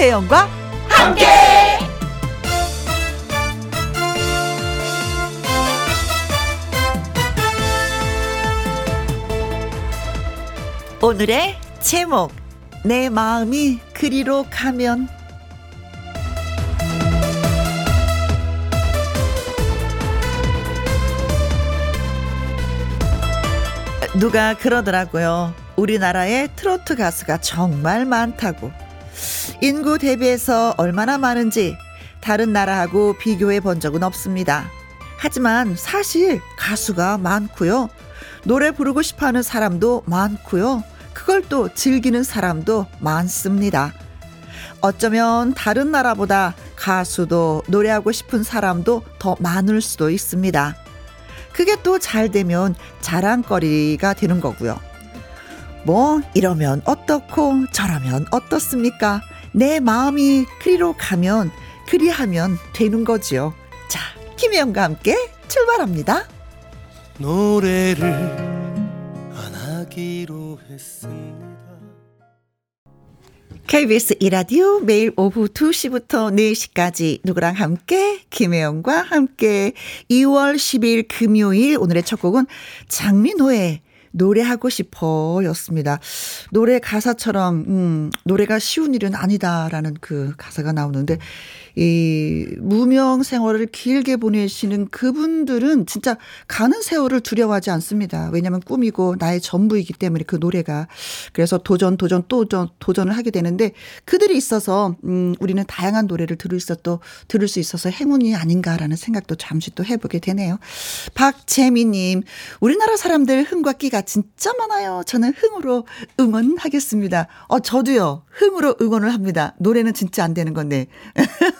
김혜영과 함께. 오늘의 제목 내 마음이 그리로 가면 누가 그러더라고요. 우리나라에 트로트 가수가 정말 많다고. 인구 대비해서 얼마나 많은지 다른 나라하고 비교해 본 적은 없습니다. 하지만 사실 가수가 많고요. 노래 부르고 싶어 하는 사람도 많고요. 그걸 또 즐기는 사람도 많습니다. 어쩌면 다른 나라보다 가수도 노래하고 싶은 사람도 더 많을 수도 있습니다. 그게 또 잘 되면 자랑거리가 되는 거고요. 뭐 이러면 어떻고 저러면 어떻습니까? 내 마음이 그리로 가면 그리하면 되는 거지요. 자, 김혜영과 함께 출발합니다. 노래를 안 하기로 했습니다. KBS 이라디오 매일 오후 2시부터 4시까지 누구랑 함께 김혜영과 함께 2월 10일 금요일 오늘의 첫 곡은 장민호의 노래하고 싶어 였습니다. 노래 가사처럼, 음, 노래가 쉬운 일은 아니다라는 그 가사가 나오는데, 이 무명 생활을 길게 보내시는 그분들은 진짜 가는 세월을 두려워하지 않습니다. 왜냐하면 꿈이고 나의 전부이기 때문에 그 노래가 그래서 도전 도전 또 도전, 도전을 하게 되는데 그들이 있어서 음 우리는 다양한 노래를 들을 수 또 들을 수 있어서 행운이 아닌가라는 생각도 잠시 또 해보게 되네요. 박재미님 우리나라 사람들 흥과 끼가 진짜 많아요. 저는 흥으로 응원하겠습니다. 어 저도요 흥으로 응원을 합니다. 노래는 진짜 안 되는 건데.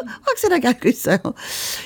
확실하게 알고 있어요.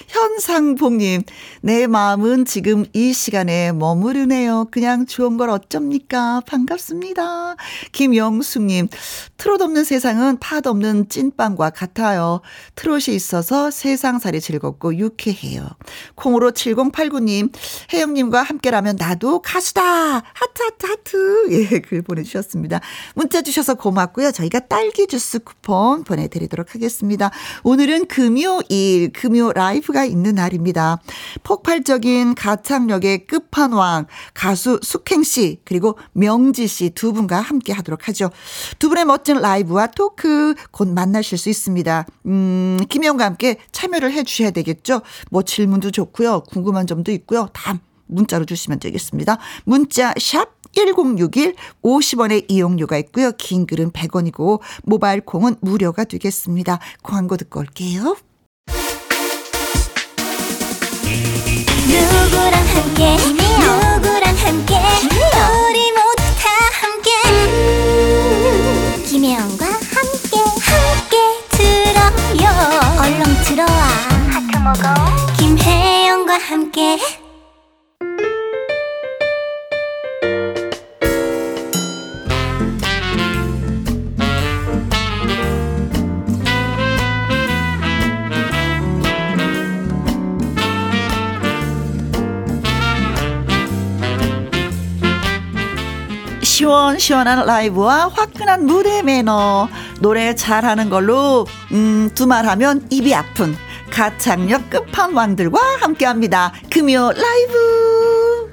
현상봉님, 내 마음은 지금 이 시간에 머무르네요. 그냥 좋은 걸 어쩝니까? 반갑습니다. 김영숙님, 트롯 없는 세상은 팥 없는 찐빵과 같아요. 트롯이 있어서 세상살이 즐겁고 유쾌해요. 콩으로 7089님, 혜영님과 함께라면 나도 가수다! 하트, 하트, 하트. 예, 글 보내주셨습니다. 문자 주셔서 고맙고요. 저희가 딸기 주스 쿠폰 보내드리도록 하겠습니다. 오늘은 금요일, 금요 라이브가 있는 날입니다. 폭발적인 가창력의 끝판왕, 가수 숙행씨, 그리고 명지씨 두 분과 함께 하도록 하죠. 두 분의 멋진 라이브와 토크 곧 만나실 수 있습니다. 음, 김혜영과 함께 참여를 해 주셔야 되겠죠. 뭐 질문도 좋고요. 궁금한 점도 있고요. 다 문자로 주시면 되겠습니다. 문자 샵 1061 50원의 이용료가 있고요. 긴 글은 100원이고 모바일 콩은 무료가 되겠습니다. 광고 듣고 올게요. 누구랑 함께? 누구랑 함께? 우리 모두 다 함께. 김혜영과 함께. 함께 들어요. 얼렁 들어와. 하트 먹어. 김혜영과 함께 시원시원한 라이브와 화끈한 무대 매너, 노래 잘하는 걸로, 음, 두말하면 입이 아픈 가창력 끝판왕들과 함께 합니다. 금요 라이브!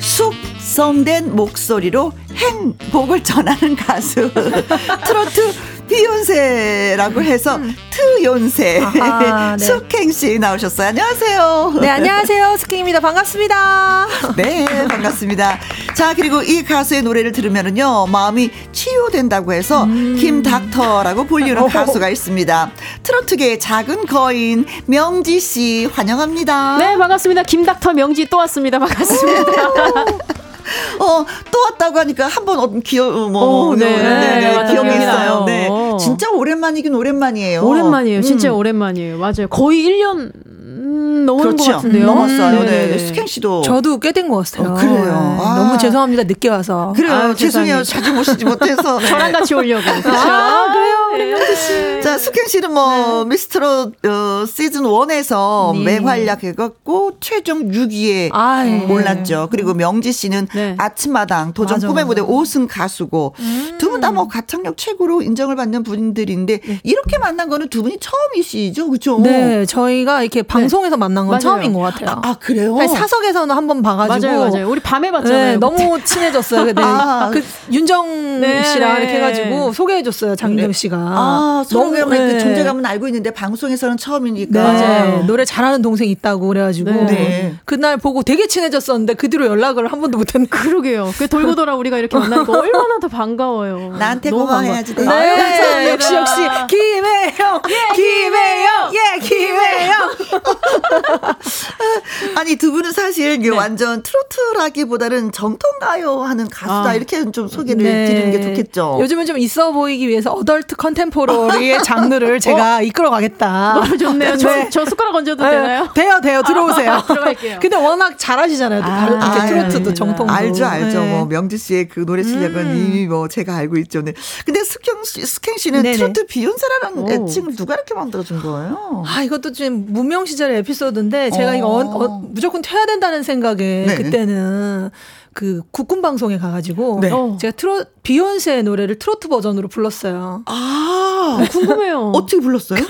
숙성된 목소리로 행복을 전하는 가수. 트로트 비욘세라고 해서 트욘세 아하, 네. 숙행 씨 나오셨어요. 안녕하세요. 네, 안녕하세요. 스킹입니다. 반갑습니다. 네, 반갑습니다. 자, 그리고 이 가수의 노래를 들으면은요, 마음이 치유된다고 해서 음. 김 닥터라고 불리는 가수가 있습니다. 트로트계의 작은 거인 명지 씨 환영합니다. 네, 반갑습니다. 김 닥터 명지 또 왔습니다. 반갑습니다. 어, 또 왔다고 하니까 한번 어, 기억, 어, 뭐, 오, 네. 네, 맞다, 기억이 기억이 있어요. 나요. 네. 진짜 오랜만이긴 오랜만이에요. 오랜만이에요. 진짜 음. 오랜만이에요. 맞아요. 거의 1년 음, 넘은 것 그렇죠. 같은데요. 넘었어요. 음, 네. 네네. 수행 씨도. 저도 꽤 된 것 같아요. 어, 그래요. 네, 아. 너무 죄송합니다. 늦게 와서. 그래요. 아유, 죄송해요. 자주 모시지 못해서. 네. 저랑 같이 오려고. 아, 그래요? 우리 명지 씨. 자, 숙현 씨는 뭐, 미스트롯, 어, 시즌 1에서 네. 맹활약해갖고, 최종 6위에 아, 예. 올랐죠. 그리고 명지 씨는 네. 아침마당 도전 맞아, 꿈의 무대 맞아. 5승 가수고, 두분 다 뭐 가창력 최고로 인정을 받는 분들인데, 이렇게 만난 거는 두 분이 처음이시죠? 그죠? 네, 저희가 이렇게 방송에서 만난 건 맞아요. 처음인 것 같아요. 아, 그래요? 아니, 사석에서는 한 번 봐가지고 맞아요, 맞아요. 우리 밤에 봤잖아요. 네, 그때. 너무 친해졌어요. 근데 아. 그 윤정 네, 씨랑 네. 이렇게 해가지고 소개해줬어요. 장윤정 씨가. 아, 서로 너무- 그 네. 존재감은 알고 있는데, 방송에서는 처음이니까. 네, 맞아요. 노래 잘하는 동생 있다고 그래가지고 네. 네. 그날 보고 되게 친해졌었는데 그 뒤로 연락을 한 번도 못했네. 그러게요. 그 돌고 돌아 우리가 이렇게 만나니까 얼마나 더 반가워요. 나한테 너무 고마워해야지. 네, 아유, 감사합니다. 역시 역시 김혜영, 김혜영, 예, 김혜영. 아니 두 분은 사실 이게 완전 트로트라기보다는 정통 가요 하는 가수다 아. 이렇게 좀 소개를 네. 드리는 게 좋겠죠. 요즘은 좀 있어 보이기 위해서 어덜트 컨 템포러리의 장르를 제가 이끌어가겠다. 너무 좋네요. 저, 네. 저 숟가락 얹어도 네, 되나요? 돼요, 돼요. 들어오세요. 들어갈게요. 근데 워낙 잘하시잖아요. 또 아, 아, 트로트도 예. 정통도. 알죠, 알죠. 네. 뭐 명지 씨의 그 노래 실력은 음. 이미 뭐 제가 알고 있죠. 네. 근데 숙행 씨, 숙행 씨는 네네. 트로트 비욘세라는 오. 애칭을 누가 이렇게 만들어준 거예요? 아, 이것도 좀 무명 시절의 에피소드인데 제가 어. 이거 어, 어, 무조건 해야 된다는 생각에 네. 그때는 그 국군 방송에 가가지고 네. 어. 제가 비욘세의 노래를 트로트 버전으로 불렀어요. 아, 궁금해요. 어떻게 불렀어요?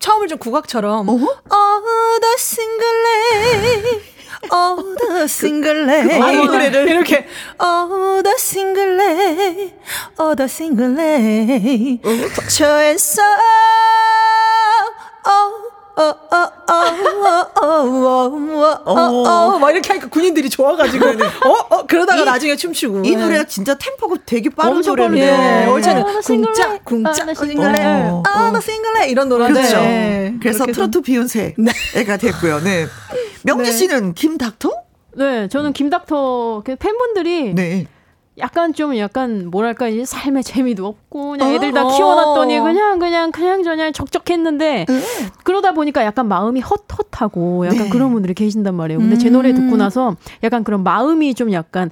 처음을 좀 국악처럼 어허? All the single ladies Oh the single lay 그 아이 노래를. 이렇게 Oh the single lay Oh the single lay Put your hands up Oh 어, 어, 어, 어, 어, 어, 어, 어, 어, 막 이렇게 하니까 군인들이 좋아가지고, 어, 어, 그러다가 이- 나중에 춤추고. 이 네. 노래가 진짜 템포가 되게 빠른 노래인데. 원래는 어, 나 싱글레. 궁짝, 궁짝, 아, 나 싱글레. 어, 아. 이런 노래인데. 그렇죠. 네. 그래서 트로트 비욘세가 됐고요. 네. 명지 네. 씨는 김 닥터? 네, 저는 김 닥터 그 팬분들이 네. 약간 좀 약간 뭐랄까 이제 삶의 재미도 없고 그냥 애들 다 어. 키워놨더니 그냥 그냥 그냥 저냥 적적했는데 그러다 보니까 약간 마음이 헛헛하고 약간 네. 그런 분들이 계신단 말이에요. 근데 제 노래 듣고 나서 약간 그런 마음이 좀 약간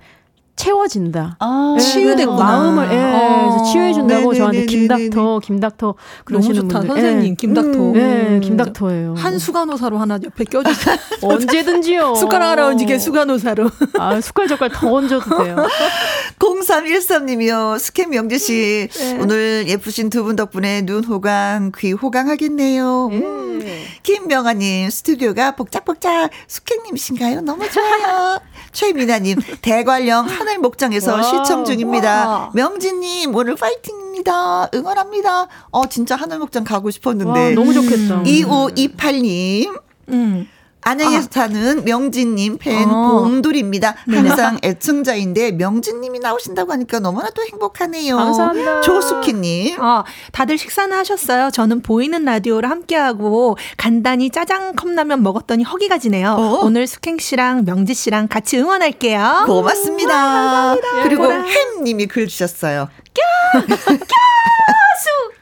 채워진다. 아, 예, 치유됐구나. 그래서 마음을 예, 어. 그래서 치유해준다고 저한테 네네네네네. 김닥터 김닥터 너무 그러시는 좋다. 분들 선생님, 김닥터. 예, 예, 김닥터예요. 한 수간호사로 하나 옆에 껴주세요. 언제든지요. 숟가락 하나 얹기에 수간호사로. 아, 숟갈 젓갈 더 얹어도 돼요. 0313님이요. 숙행 명지 씨. 오늘 예쁘신 두 분 덕분에 눈 호강, 귀 호강하겠네요. 음. 김명아님, 스튜디오가 복작복작 숙행님이신가요? 너무 좋아요. 최미나님, 대관령 하늘 목장에서 와우. 시청 중입니다. 와. 명지님, 오늘 파이팅입니다. 응원합니다. 어, 진짜 하늘 목장 가고 와, 싶었는데. 너무 좋겠다. 2528님, 음. 안양에서 사는 명진님 팬 어. 봄돌입니다. 항상 애청자인데 명진님이 나오신다고 하니까 너무나 또 행복하네요. 감사합니다. 조숙희님. 어, 다들 식사는 하셨어요? 저는 보이는 라디오를 함께하고 간단히 짜장 컵라면 먹었더니 허기가 지네요. 어? 오늘 숙행 씨랑 명지 씨랑 같이 응원할게요. 고맙습니다. 그리고 예뻐라. 햄님이 글 주셨어요.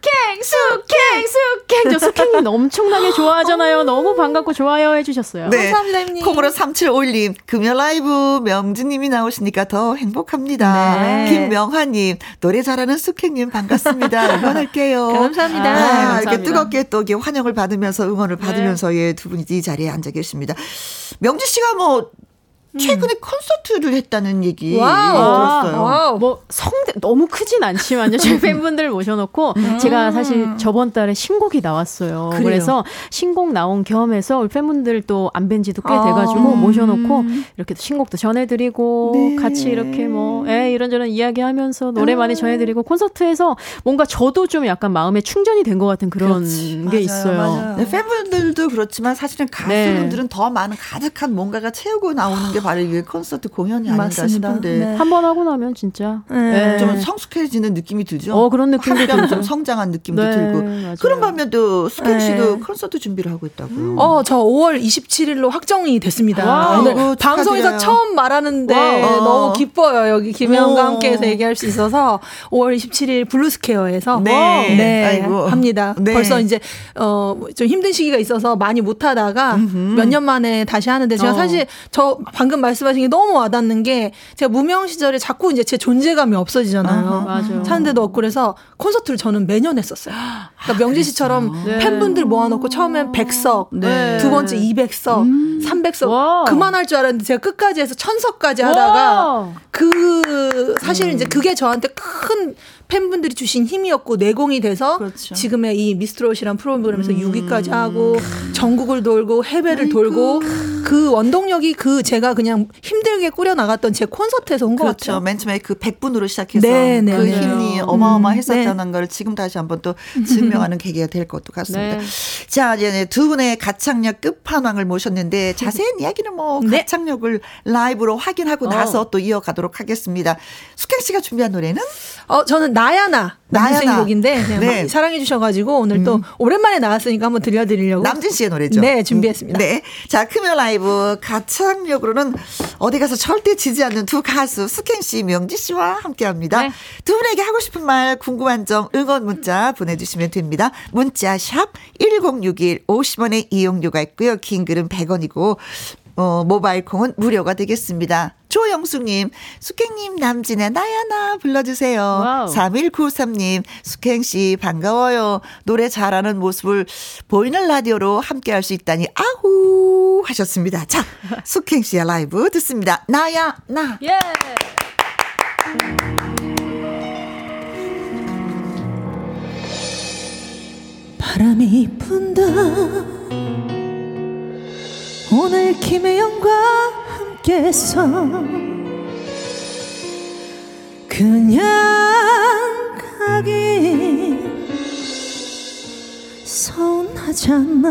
숙행, 숙행, 숙행. 저 숙행님 엄청나게 좋아하잖아요. 너무 반갑고 좋아요 해주셨어요. 네. 감사합니다, 형님. 콩으로 3751님, 금요 라이브 명지님이 나오시니까 더 행복합니다. 네. 김명화님, 노래 잘하는 숙행님 반갑습니다. 응원할게요. 감사합니다. 아, 네, 이렇게 감사합니다. 뜨겁게 또 이렇게 환영을 받으면서 응원을 받으면서 예, 두 분이 이 자리에 앉아 계십니다. 명지 씨가 뭐 최근에 콘서트를 했다는 얘기 음. 와우. 들었어요. 와우. 뭐 성대 너무 크진 않지만요. 저희 팬분들 모셔놓고 제가 사실 저번 달에 신곡이 나왔어요. 그래요? 그래서 신곡 나온 겸해서 우리 팬분들 또 안 뵌 지도 꽤 아. 돼가지고 모셔놓고 이렇게 또 신곡도 전해드리고 네. 같이 이렇게 뭐 에, 이런저런 이야기하면서 노래 많이 전해드리고 콘서트에서 뭔가 저도 좀 약간 마음에 충전이 된 것 같은 그런 게 맞아요, 있어요. 맞아요. 네, 팬분들도 그렇지만 사실은 가수분들은 더 많은 가득한 뭔가가 채우고 나오는 게 바로 이게 콘서트 공연이 아닌가 맞습니다. 싶은데 네. 한번 하고 나면 진짜 네. 예. 좀 성숙해지는 느낌이 들죠. 어, 그런 느낌도 한뼘 좀. 성장한 느낌도 네, 들고. 맞아요. 그런 반면 또 씨도 네. 콘서트 준비를 하고 있다고요. 어, 저 5월 27일로 확정이 됐습니다. 오늘 어, 방송에서. 처음 말하는데 와우. 너무 기뻐요. 여기 김혜영과 어. 함께해서 얘기할 수 있어서 5월 27일 블루스퀘어에서 네. 네. 합니다. 네. 벌써 이제 어 좀 힘든 시기가 있어서 많이 못 하다가 몇 년 만에 다시 하는데 제가 어. 사실 저 방금 말씀하신 게 너무 와닿는 게 제가 무명 시절에 자꾸 이제 제 존재감이 없어지기 비싸지잖아요. 어허. 맞아요. 사는 데도 없고 그래서 콘서트를 저는 매년 했었어요. 그러니까 명지 씨처럼 네. 팬분들 모아놓고 처음엔 100석, 네. 두 번째 200석, 음. 300석 와. 그만할 줄 알았는데 제가 끝까지 해서 1000석까지 하다가 와. 그 사실 음. 이제 그게 저한테 큰 팬분들이 주신 힘이었고 내공이 돼서 그렇죠. 음. 지금의 이 미스트롯이란 프로그램에서 6위까지 하고 전국을 돌고 해외를 돌고 그 원동력이 그 제가 그냥 힘들게 꾸려 나갔던 제 콘서트에서 온것 그렇죠. 같아요. 맨 처음에 그 100분으로 시작해서 네, 네, 그 네. 힘이 음, 어마어마했었다는 걸 지금 다시 한번 또 증명하는 계기가 될 것도 같습니다. 네. 자, 이제 두 분의 가창력 끝판왕을 모셨는데 자세한 이야기는 뭐 네. 가창력을 라이브로 확인하고 어. 나서 또 이어가도록 하겠습니다. 숙행 씨가 준비한 노래는 어, 저는 나야나. 나야나. 곡인데 네, 네. 많이 사랑해 주셔가지고 오늘 또 오랜만에 나왔으니까 한번 들려드리려고. 남진 씨의 노래죠. 네, 준비했습니다. 네. 자, 크며 라이브 가창력으로는 어디 가서 절대 지지 않는 두 가수 숙행 씨, 명지 씨와 함께 합니다. 네. 두 분에게 하고 싶은 말, 궁금한 점, 응원 문자 보내주시면 됩니다. 문자 샵 1061, 50원의 이용료가 있고요. 긴 글은 100원이고, 어, 모바일 콩은 무료가 되겠습니다. 조영숙님, 숙행님, 남진의 나야나 불러주세요. 와우. 3193님, 숙행씨 반가워요. 노래 잘하는 모습을 보이는 라디오로 함께 할 수 있다니, 아후! 하셨습니다. 자, 숙행씨의 라이브 듣습니다. 나야, 나. 예. 바람이 분다 오늘 김혜영과 함께서 그냥 가긴 서운하잖아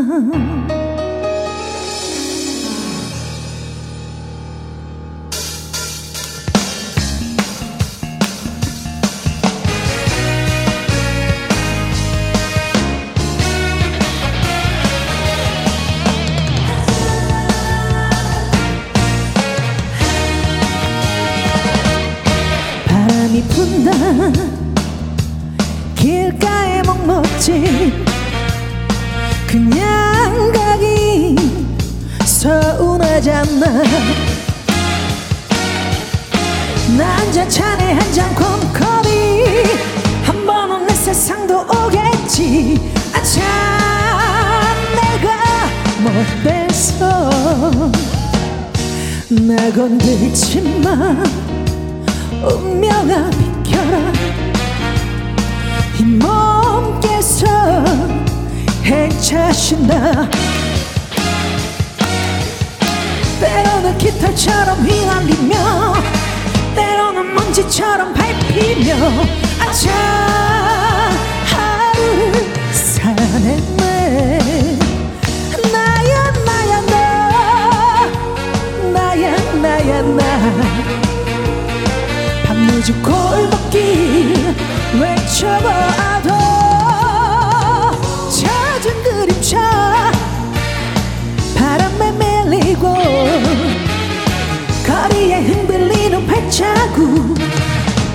마 운명아 비켜라. 이 몸께서 헤차신다. 때로는 깃털처럼 휘날리며 때로는 먼지처럼 밟히며 아차 하루를 사냈 나야 나 밤늦은 골목길 외쳐봐도 잦은 그림자 바람에 밀리고 거리에 흔들리는 발자국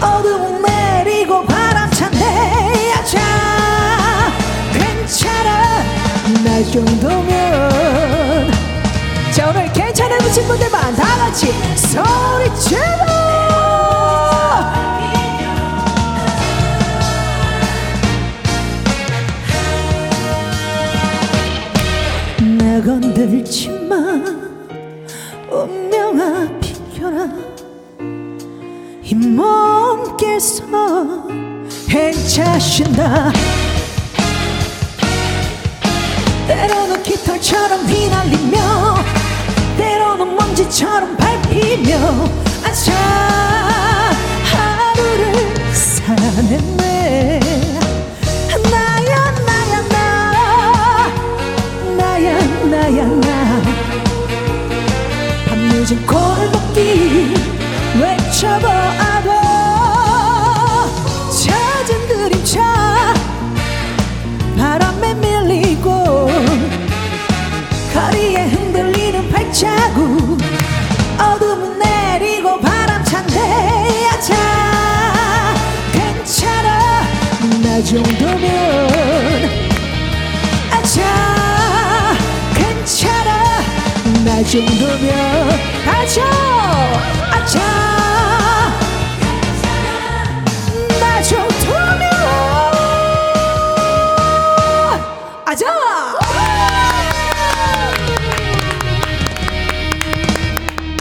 어둠은 내리고 바람 찬데 아차 괜찮아. 나 정도면 자 오늘 괜찮은 친구들만 다 같이 소리 질러 나 건들지 마. 운명아 비켜라. 이 몸께서 행차신다. 때로는 깃털처럼 휘날리며 먼지처럼 밟히며 아차 하루를 사냈네. 나야 나야 나. 나야 나야 나. 밤늦은 골목길 외쳐봐 정도면 아차 괜찮아. 나 정도면 아차 아차. 나 정도면 아자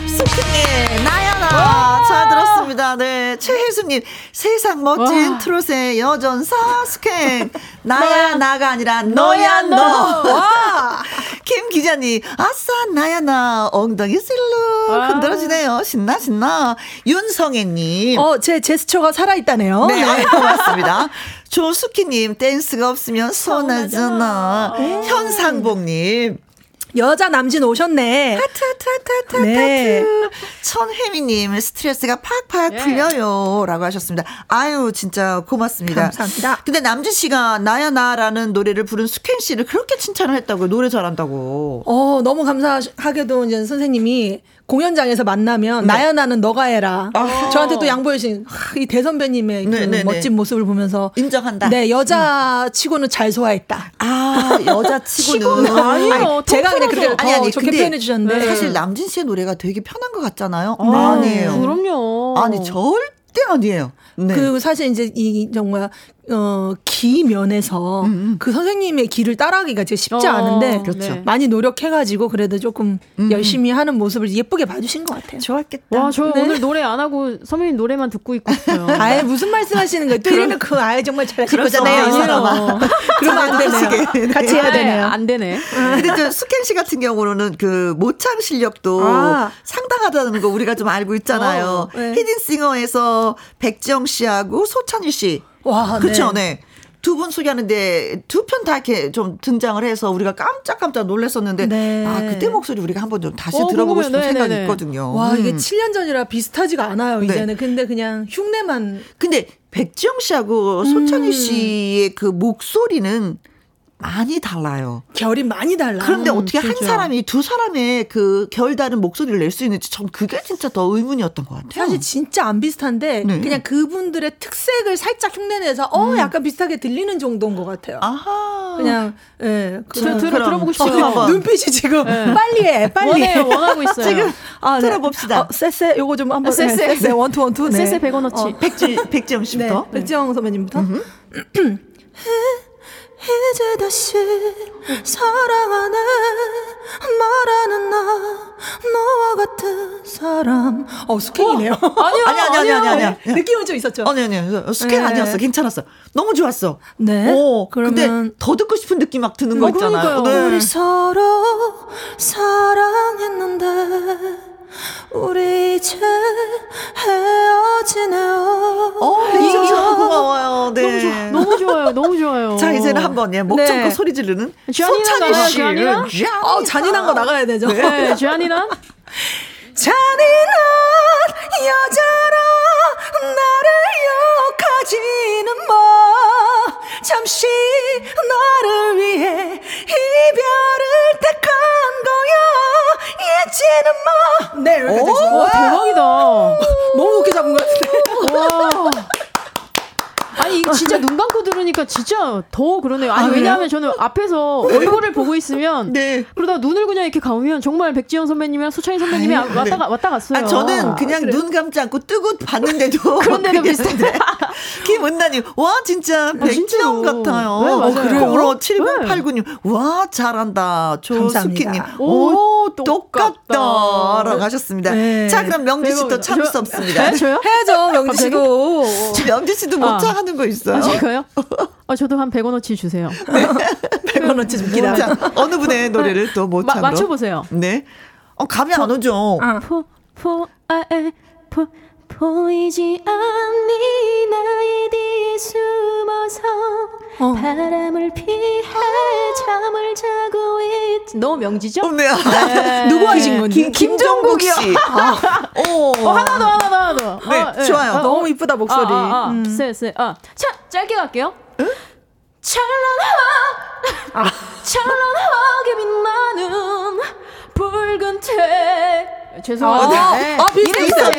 수진님 네, 나연아. 잘 들었습니다. 네 최혜수님. 세상 멋진 와. 트롯의 여전사 숙행. 나야, 나가 아니라 너야, 너. 와! 김 기자님, 아싸, 나야, 나. 엉덩이 와. 흔들어지네요. 신나, 신나. 윤성애님. 어, 제 제스처가 살아있다네요. 네, 아, 고맙습니다. 조숙희님, 댄스가 없으면 섭하잖아. 현상복님, 여자 남진 오셨네. 하트, 하트, 하트, 하트, 네. 하트. 천혜미님, 스트레스가 팍팍 예. 풀려요. 라고 하셨습니다. 아유, 진짜 고맙습니다. 감사합니다. 근데 남진 씨가 나야 나라는 노래를 부른 수켄 씨를 그렇게 칭찬을 했다고요. 노래 잘한다고. 어, 너무 감사하게도 이제 선생님이 공연장에서 만나면 네. 나야 나는 너가 해라. 아. 저한테 또 양보해 주신 하, 이 대선배님의 그 네, 네, 네. 멋진 모습을 보면서 인정한다. 네, 여자 치고는 잘 소화했다. 아, 여자 치고는. 치고는 아니에요. 제가 그냥 통틀어서. 더 아니, 아니, 좋게 근데 표현해 주셨는데 사실 남진 씨의 노래가 되게 편한 것 같잖아요. 네. 아니에요. 그럼요. 아니, 절대 아니에요. 네. 그 사실 이제 이 정말 어 기 면에서 그 선생님의 길을 따라가기가 되게 쉽지 어, 않은데 그렇죠. 네. 많이 노력해가지고 그래도 조금 열심히 하는 모습을 예쁘게 봐주신 것 같아요. 좋았겠다. 와, 저 네. 오늘 노래 안 하고 선배님 노래만 듣고 있고 싶어요. 아예 무슨 말씀하시는 거예요? 때리는 그 아예 정말 잘하실 거잖아요. 사람아. 그러면 안 되네요. 네. 같이 해야 아, 되네요. 안 되네. 근데 저 수켄 씨 같은 경우는 그 모창 실력도 아. 상당하다는 거 우리가 좀 알고 있잖아요. 어, 네. 히든싱어에서 백지영 씨하고 소찬희 씨. 와, 그렇죠, 네. 두분 소개하는데 두 편 다 이렇게 좀 등장을 해서 우리가 깜짝깜짝 놀랐었는데 네. 아 그때 목소리 우리가 한번 좀 다시 어, 들어보고. 싶은 네, 생각이 네, 네. 있거든요. 와 이게 음. 7년 전이라 비슷하지가 않아요 네. 이제는. 근데 그냥 흉내만 근데 백지영 씨하고 소찬희 씨의 그 목소리는 많이 달라요. 결이 많이 달라. 그런데 어떻게 한 진짜. 사람이 두 사람의 그 결다른 목소리를 낼 수 있는지 전 그게 진짜 더 의문이었던 것 같아요. 사실 진짜 안 비슷한데 네. 그냥 그분들의 특색을 살짝 흉내내서 어 약간 비슷하게 들리는 정도인 것 같아요. 아하. 그냥 예저 그런- 들어, 들어보고 또 싶어요. 눈빛이 지금 네. 빨리 해 빨리 해. 원해요, 원하고 있어요. 지금 아, 네. 들어봅시다. 어, 쎄쎄 요거 좀 한번 아, 쎄쎄. 네, 쎄쎄 one two one two 네. 쎄쎄 100원 어치. 어, 백지 백지영 네. 씨부터. 백지영 선배님부터. 이제 다시 사랑하네 말하는 나 너와 같은 사람 어 스캔이네요 아니요, 아니 아니 아니 아니 아니. 네, 느낌은 좀 있었죠 아니 아니 스캔 네. 아니었어. 괜찮았어. 너무 좋았어. 네 오, 그러면 근데 더 듣고 싶은 느낌 막 드는 거 어, 있잖아요. 그러니까요. 우리 서로 사랑했는데 한번 예, 목 네. 참고 소리 지르는 소찬희 씨. 쥐아니나? 어 잔인한 거 나가야 되죠 네, 주한이랑 잔인한 여자라 나를 욕하지는 마 잠시 너를 위해 이별을 택한 거야 잊지는 마네 했어요. 와, 대박이다. 너무 높게 잡은 것 같은데 와. 아니 이거 진짜 눈 감고 들으니까 진짜 더 그러네요. 아니 아, 왜냐하면 저는 앞에서 얼굴을 보고 있으면 네. 그러다 눈을 그냥 이렇게 감으면 정말 백지영 선배님이랑 수찬이 선배님이 아유, 왔다 네. 가, 왔다 갔어요. 아, 저는 그냥 눈 감지 않고 뜨고 봤는데도. 그런데도. 네. 김은나님, 와, 진짜 백지영 진짜로. 같아요. 네, 맞아요. 그래요? 네. 7089님, 와, 잘한다. 조수키님, 감사합니다. 오, 오, 똑같다. 똑같다. 라고 하셨습니다. 네. 자, 그럼 명지 씨도. 참을 저- 수 없습니다. 네? 해야죠 명지 씨도 명지 씨도 아. 모창 하는 거 있어요? 아, 제가요? 아, 저도 한 100원어치 주세요. 100원어치 좀 기다려 자, 어느 분의 노래를 또 마, 모창으로. 맞춰보세요. 네. 어, 감이 안 오죠? 아. 포, 포, 아, 에, 포, 보이지 않니 나의 뒤에 숨어서 어. 바람을 피해 잠을 자고 있 너무 명지죠? 어, 네. 누구 하신 건지 김, 김종국 씨. 아. 오. 어, 하나 더, 하나 더, 하나 더. 네, 아, 예. 좋아요. 아, 너무 이쁘다 목소리 아, 아, 아. 음. 쎄, 쎄. 아. 자, 짧게 갈게요. 찬란한, 찬란하게 빛나는 붉은 태. 죄송합니다. 아, 네. 아, 비슷해, 이래서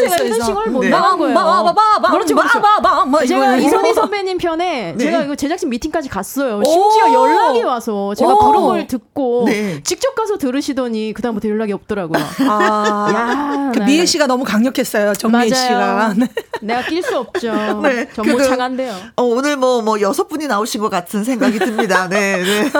있어, 있어, 있어, 못 네. 나간 거예요. 바바바바바, 그렇죠, 그렇죠. 제가. 이선희 선배님 편에 네. 제가 이거 제작진 미팅까지 갔어요. 심지어 오. 연락이 와서 제가 오. 부른 걸 듣고 네. 직접 가서 들으시더니 그 다음부터 연락이 없더라고요. 아, 야, 그 나- 미애 씨가 너무 강력했어요. 정미애. 씨가. 네. 내가 낄 수 없죠. 네, 전모 그래도- 창한데요. 어, 오늘 뭐, 뭐, 여섯 분이 나오신 것 같은 생각이 듭니다. 네, 네.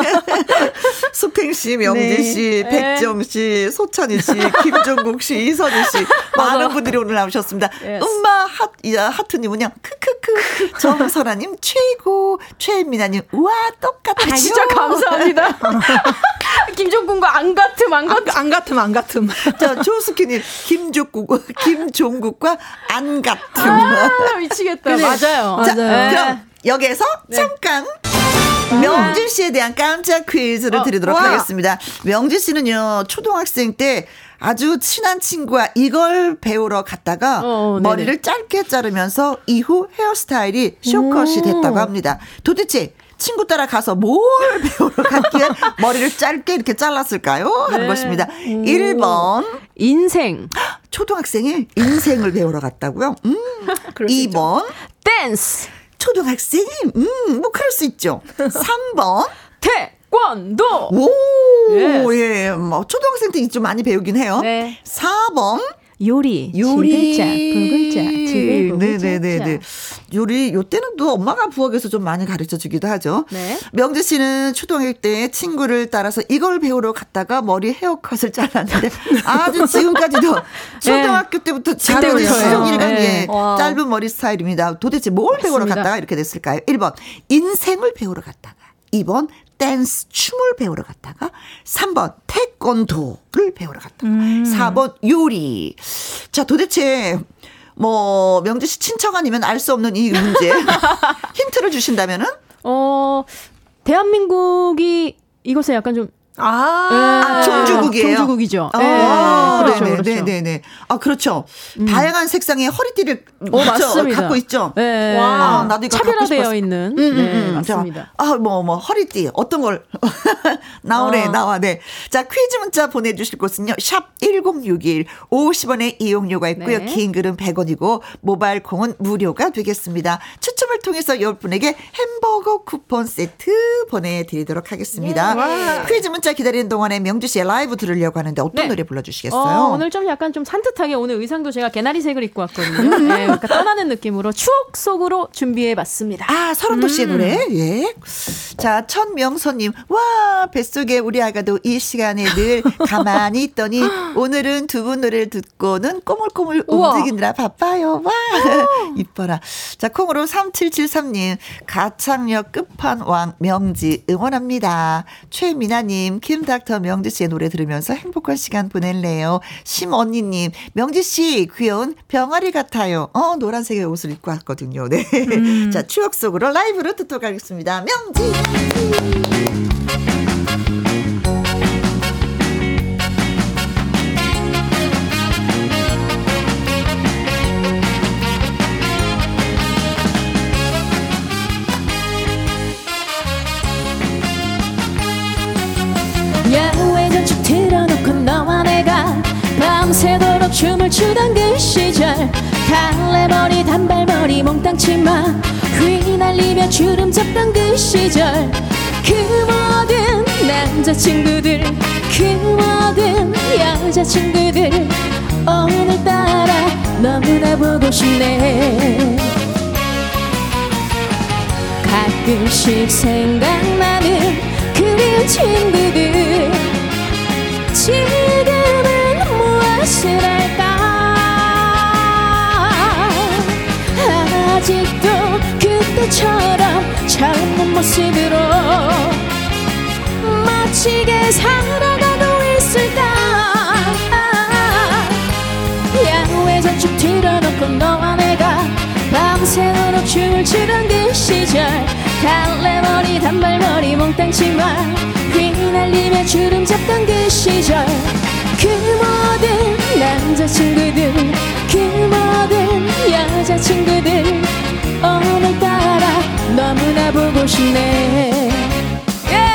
수팽 씨, 네. 씨, 네. 백정 씨, 소찬희 씨, 김종국 씨, 이선희 씨. 많은 분들이 오늘 나오셨습니다. Yes. 음마 하, 야, 하트님은요, 크크크. 정설아님, 최고. 최미나님, 우와, 똑같아요. 아, 진짜 감사합니다. 김종군과 안 같음, 안 같음. 안, 안 같음 안 같음. 자, 조스키님, 김종국, 김종국과 안 같음. 아, 미치겠다. 맞아요. 자, 네. 그럼 여기서 잠깐 명주 씨에 대한 깜짝 퀴즈를 어, 드리도록 와. 하겠습니다. 명주 씨는요, 초등학생 때 아주 친한 친구와 이걸 배우러 갔다가 어, 네네. 머리를 짧게 자르면서 이후 헤어스타일이 쇼컷이 됐다고 합니다. 도대체 친구 따라 가서 뭘 배우러 갔기에 머리를 짧게 이렇게 잘랐을까요? 하는 네. 것입니다. 1번 인생, 초등학생이 인생을 배우러 갔다고요? 음. 2번 댄스, 초등학생이 음, 뭐 그럴 수 있죠. 3번 태권도. 오, Yes. 예, 뭐 초등학생 때 좀 많이 배우긴 해요. 네. 4번 요리, 요리. 지글자, 붉을자, 지글 붉을자. 네네네네. 요리 요때는 또 엄마가 부엌에서 좀 많이 가르쳐 주기도 하죠. 네. 명재 씨는 초등학교 때 친구를 따라서 이걸 배우러 갔다가 머리 헤어컷을 잘랐는데 아주 지금까지도 초등학교 때부터 잘해요. 그때부터요. 시종일관 네. 예, 와. 짧은 머리 스타일입니다. 도대체 뭘 배우러 맞습니다. 갔다가 이렇게 됐을까요? 1번 인생을 배우러 갔다가 2번 댄스 춤을 배우러 갔다가 3번 태권도를 배우러 갔다가 4번 요리. 자, 도대체 뭐 명재 씨 친척 아니면 알 수 없는 이 문제 힌트를 주신다면은 어, 대한민국이 이것에 약간 좀 아, 아, 종주국이에요. 종주국이죠. 아, 네, 그렇죠, 네네, 그렇죠. 네네네. 아, 그렇죠. 다양한 색상의 허리띠를 어, 맞습니다. 갖고 있죠. 네. 와, 나도 이거 차별화되어. 있는. 음, 음, 네, 음. 맞습니다. 자, 아, 뭐, 뭐, 허리띠. 어떤 걸. 나오네, 어. 나와, 네. 자, 퀴즈 문자 보내주실 곳은요. 샵 1061. 50원의 이용료가 있고요. 네. 긴 글은 100원이고, 모바일 콩은 무료가 되겠습니다. 추첨을 통해서 10분에게 햄버거 쿠폰 세트 보내드리도록 하겠습니다. 퀴즈 문자 기다리는 동안에 명주 씨의 라이브 들으려고 하는데 어떤 네. 노래 불러주시겠어요? 어, 오늘 좀 약간 좀 산뜻하게 오늘 의상도 제가 개나리색을 입고 왔거든요. 네, 그러니까 떠나는 느낌으로 추억 속으로 준비해봤습니다. 아, 서른도 씨의 음. 노래. 예. 자, 천명선님. 와, 뱃속에 우리 아가도 이 시간에 늘 가만히 있더니 오늘은 두 분 노래를 듣고는 꼬물꼬물 우와. 움직이느라 바빠요. 와, 이뻐라. 자, 콩으로 3773님. 가창력 끝판왕 명지 응원합니다. 최미나님, 김닥터 명지 씨의 노래 들으면서 행복한 시간 보낼래요. 심언니님, 명지 씨 귀여운 병아리 같아요. 어, 노란색의 옷을 입고 왔거든요. 네. 자, 추억 속으로 라이브로 듣도록 하겠습니다. 명지. 밤새도록 춤을 추던 그 시절. 갈래머리 단발머리 몽땅 치마. 휘날리며 주름 잡던 그 시절. 그 모든 남자친구들 그 모든 여자친구들 오늘따라 너무나 보고 싶네. 가끔씩 생각나는 그리운 친구들 할까? 아직도 그때처럼 젊은 모습으로 멋지게 살아가고 있을까? 야외 전축 틀어놓고 너와 내가 밤새도록 춤을 추던 그 시절. 갈래머리 단발머리 몽땅 치마 휘날리며 주름 잡던 그 시절. 그 모든 남자친구들 그 모든 여자친구들 오늘따라 너무나 보고 싶네 예!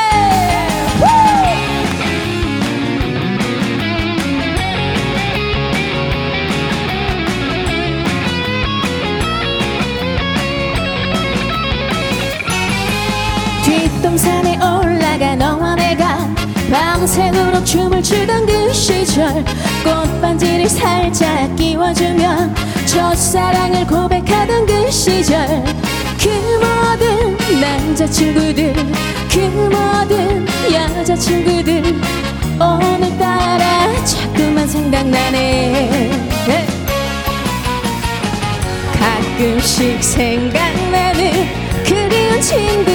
뒷동산에 올라가 너와 내가 밤새도록 춤을 추던 그 시절 꽃반지를 살짝 끼워주며 첫사랑을 고백하던 그 시절 그 모든 남자친구들 그 모든 여자친구들 오늘따라 자꾸만 생각나네 네. 가끔씩 생각나는 그리운 친구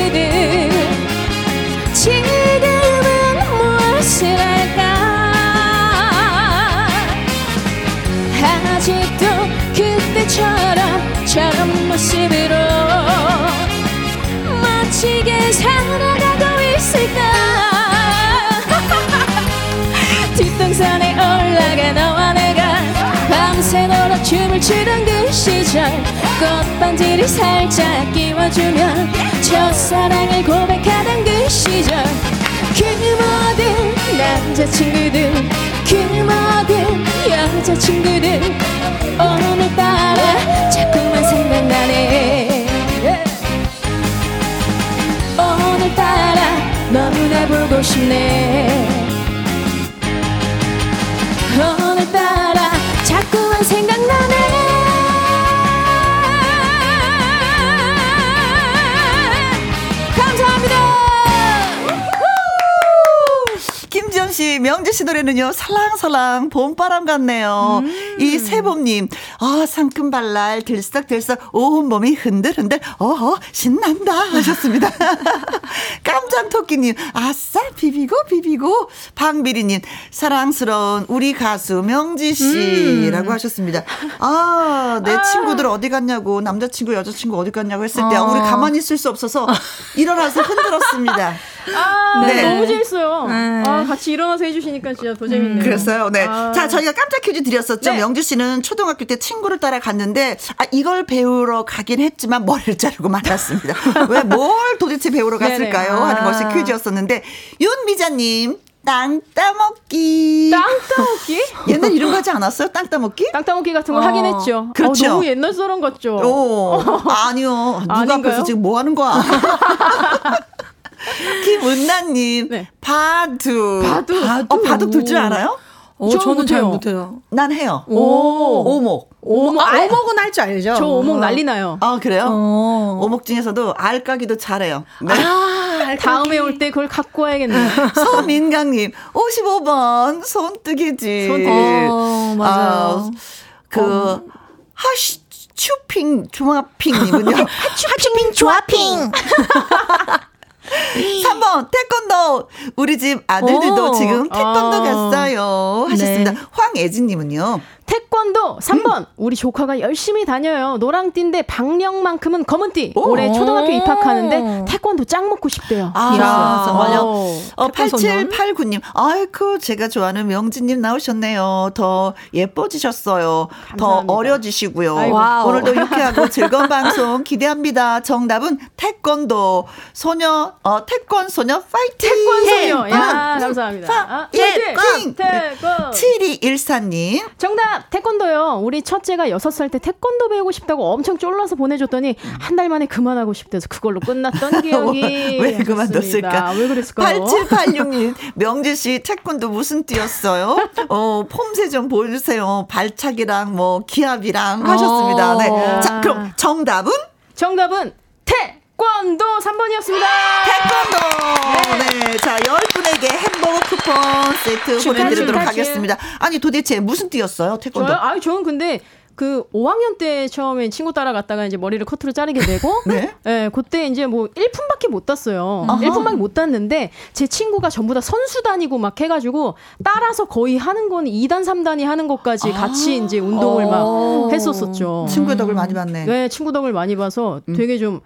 저런 모습으로 멋지게 살아가고 있을까? 뒷동산에 올라가 너와 내가 밤새도록 춤을 추던 그 시절 꽃반지를 살짝 끼워주면 첫사랑을 고백하던 그 시절 그 모든 남자친구들 그 모든 여자친구들 오늘따라 자꾸만 생각나네. 오늘따라 너무나 보고 싶네. 오늘따라 자꾸만 생각나네. 감사합니다. 김지현 씨, 명지 씨 노래는요, 살랑살랑 봄바람 같네요. 이 세봄님, 아, 상큼 발랄, 들썩들썩, 온몸이 흔들흔들, 어허, 신난다. 하셨습니다. 깜장토끼님, 아싸, 비비고, 비비고. 방비리님, 사랑스러운 우리 가수 명지 씨라고 하셨습니다. 아, 내 친구들 어디 갔냐고, 남자친구, 여자친구 어디 갔냐고 했을 때, 우리 가만히 있을 수 없어서 일어나서 흔들었습니다. 아, 네. 너무 재밌어요. 네. 아, 같이 일어나서 해주시니까 진짜 더 재밌네요. 그랬어요. 네. 아. 자, 저희가 깜짝 퀴즈 드렸었죠. 네. 명주 씨는 초등학교 때 친구를 따라 갔는데, 아, 이걸 배우러 가긴 했지만 머리를 자르고 말았습니다. 왜, 뭘 도대체 배우러 네네. 갔을까요? 아. 하는 것이 퀴즈였었는데, 윤미자님, 땅 따먹기. 땅 따먹기? 옛날 이런 거 하지 않았어요? 땅 따먹기? 땅 따먹기 같은 거 하긴 했죠. 그렇죠. 어, 너무 옛날 사람 같죠. 오, 아니요. 누가 아닌가요? 앞에서 지금 뭐 하는 거야? 김은나님, 네. 바둑. 바둑. 어, 바둑 둘 줄 알아요? 어, 저는 잘 못해요. 못해요. 난 해요. 오. 오목. 오목, 아, 알- 오목은 할 줄 알죠. 저 오목 난리 나요. 아, 그래요? 어. 오목 중에서도 알 까기도 잘해요. 네. 아, 다음에 올 때 그걸 갖고 와야겠네요. 서민강님, 55번, 손뜨개질. 손뜨개질. 어, 맞아요. 그, 하시, 츄핑, 조마핑님은요. 하츄핑 조아핑 3번, 태권도. 우리 집 아들들도 오. 지금 태권도 아. 갔어요. 하셨습니다. 네. 황예진 님은요. 태권도 3번 우리 조카가 열심히 다녀요. 노랑띠인데 박령만큼은 검은띠. 오. 올해 초등학교 입학하는데 태권도 짱 먹고 싶대요. 아, 정말요? 어. 어, 태권소년? 8789님, 아이쿠, 제가 좋아하는 명진님 나오셨네요. 더 예뻐지셨어요. 더 감사합니다. 어려지시고요. 아이고. 오늘도 유쾌하고 즐거운 방송 기대합니다. 정답은 태권도. 소녀, 어, 태권 소녀 파이팅! 태권 소녀. 해. 야, 음. 감사합니다. 아, 태권. 태권. 7214님. 정답 태권도요. 우리 첫째가 6살 때 태권도 배우고 싶다고 엄청 쫄라서 보내줬더니 한 달 만에 그만하고 싶대서 그걸로 끝났던 기억이 왜 그만뒀을까? 왜 그랬을까요? 8786님, 명지 씨 태권도 무슨 띠였어요? 어, 폼새 좀 보여주세요. 발차기랑 뭐 기압이랑 하셨습니다. 네. 어. 자, 그럼 정답은 정답은 태 권도 3번이었습니다. 태권도. 네. 자, 10분에게 햄버거 쿠폰 세트 축하, 보내드리도록 축하, 하겠습니다. 아니, 도대체 무슨 띠였어요? 태권도? 저요? 아, 저는 근데 그 5학년 때 처음에 친구 따라갔다가 이제 머리를 커트로 자르게 되고 네. 예, 그때 이제 뭐 1분밖에 못 땄어요. 아하. 1분밖에 못 땄는데 제 친구가 전부 다 선수단이고 막 해 가지고 따라서 거의 하는 건 2단, 3단이 하는 것까지 같이 이제 운동을 막 했었었죠. 친구의 덕을 많이 봤네. 네, 친구 덕을 많이 봐서 되게 좀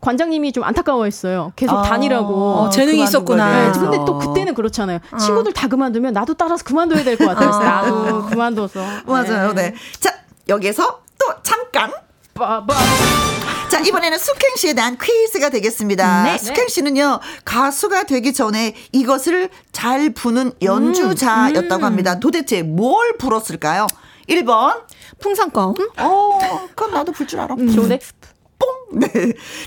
관장님이 좀 안타까워했어요. 계속 아. 다니라고. 어, 재능이 있었구나. 네. 근데 또 그때는 그렇잖아요. 친구들 다 그만두면 나도 따라서 그만둬야 될 것 같아요. 그래서 나도 그만둬서. 맞아요. 네. 자, 여기서 또 잠깐 빠바. 자, 이번에는 숙행 씨에 대한 퀴즈가 되겠습니다. 네. 숙행 씨는요, 가수가 되기 전에 이것을 잘 부는 연주자였다고 합니다. 도대체 뭘 불었을까요? 1번, 풍선껌. 어, 그건 나도 불 줄 알아. 좋네. 뽕! 네.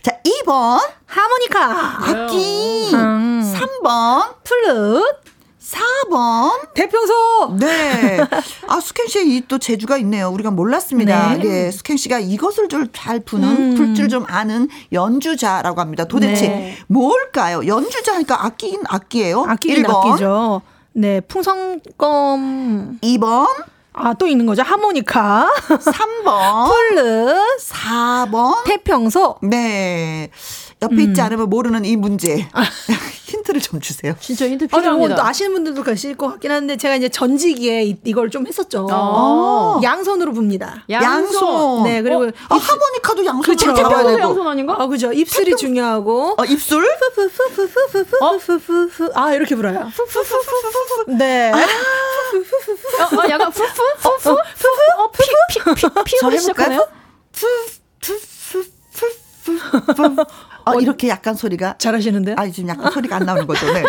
자, 2번, 하모니카. 악기. 음. 3번, 플룻. 4번, 대평소. 네. 아, 숙행 씨의 이 또 재주가 있네요. 우리가 몰랐습니다. 네. 예, 숙행 씨가 이것을 좀잘 부는, 불줄좀 아는 연주자라고 합니다. 도대체 네. 뭘까요? 연주자 하니까 악기긴 악기예요. 아끼긴 1번, 아끼죠. 네, 풍선껌. 2번, 아, 또 있는 거죠. 하모니카, 3번, 플룻, 4번. 태평소. 네. 옆에 있지 않으면 모르는 이 문제. 힌트를 좀 주세요. 진짜 힌트 아니, 뭐, 필요합니다. 또 아시는 분들도 계실 것 같긴 한데, 제가 이제 전지기에 이- 이걸 좀 했었죠. 어. 양손으로 붑니다. 양손. 네, 그리고 아, 하모니카도 양손으로 그쵸. 되고. 양손 아닌가? 아, 그죠. 입술이 중요하고. 어, 입술? 푸푸푸푸푸푸푸푸푸. 아, 이렇게 불어요. 네. 어, 어, 약간 푸푸 푸푸 푸푸 어, 피, 피, 피, 저 해볼까요? 푸푸푸푸푸푸. 어, 이렇게 약간 소리가. 잘하시는데요? 아, 지금 약간 소리가 안 나오는 거죠. 네.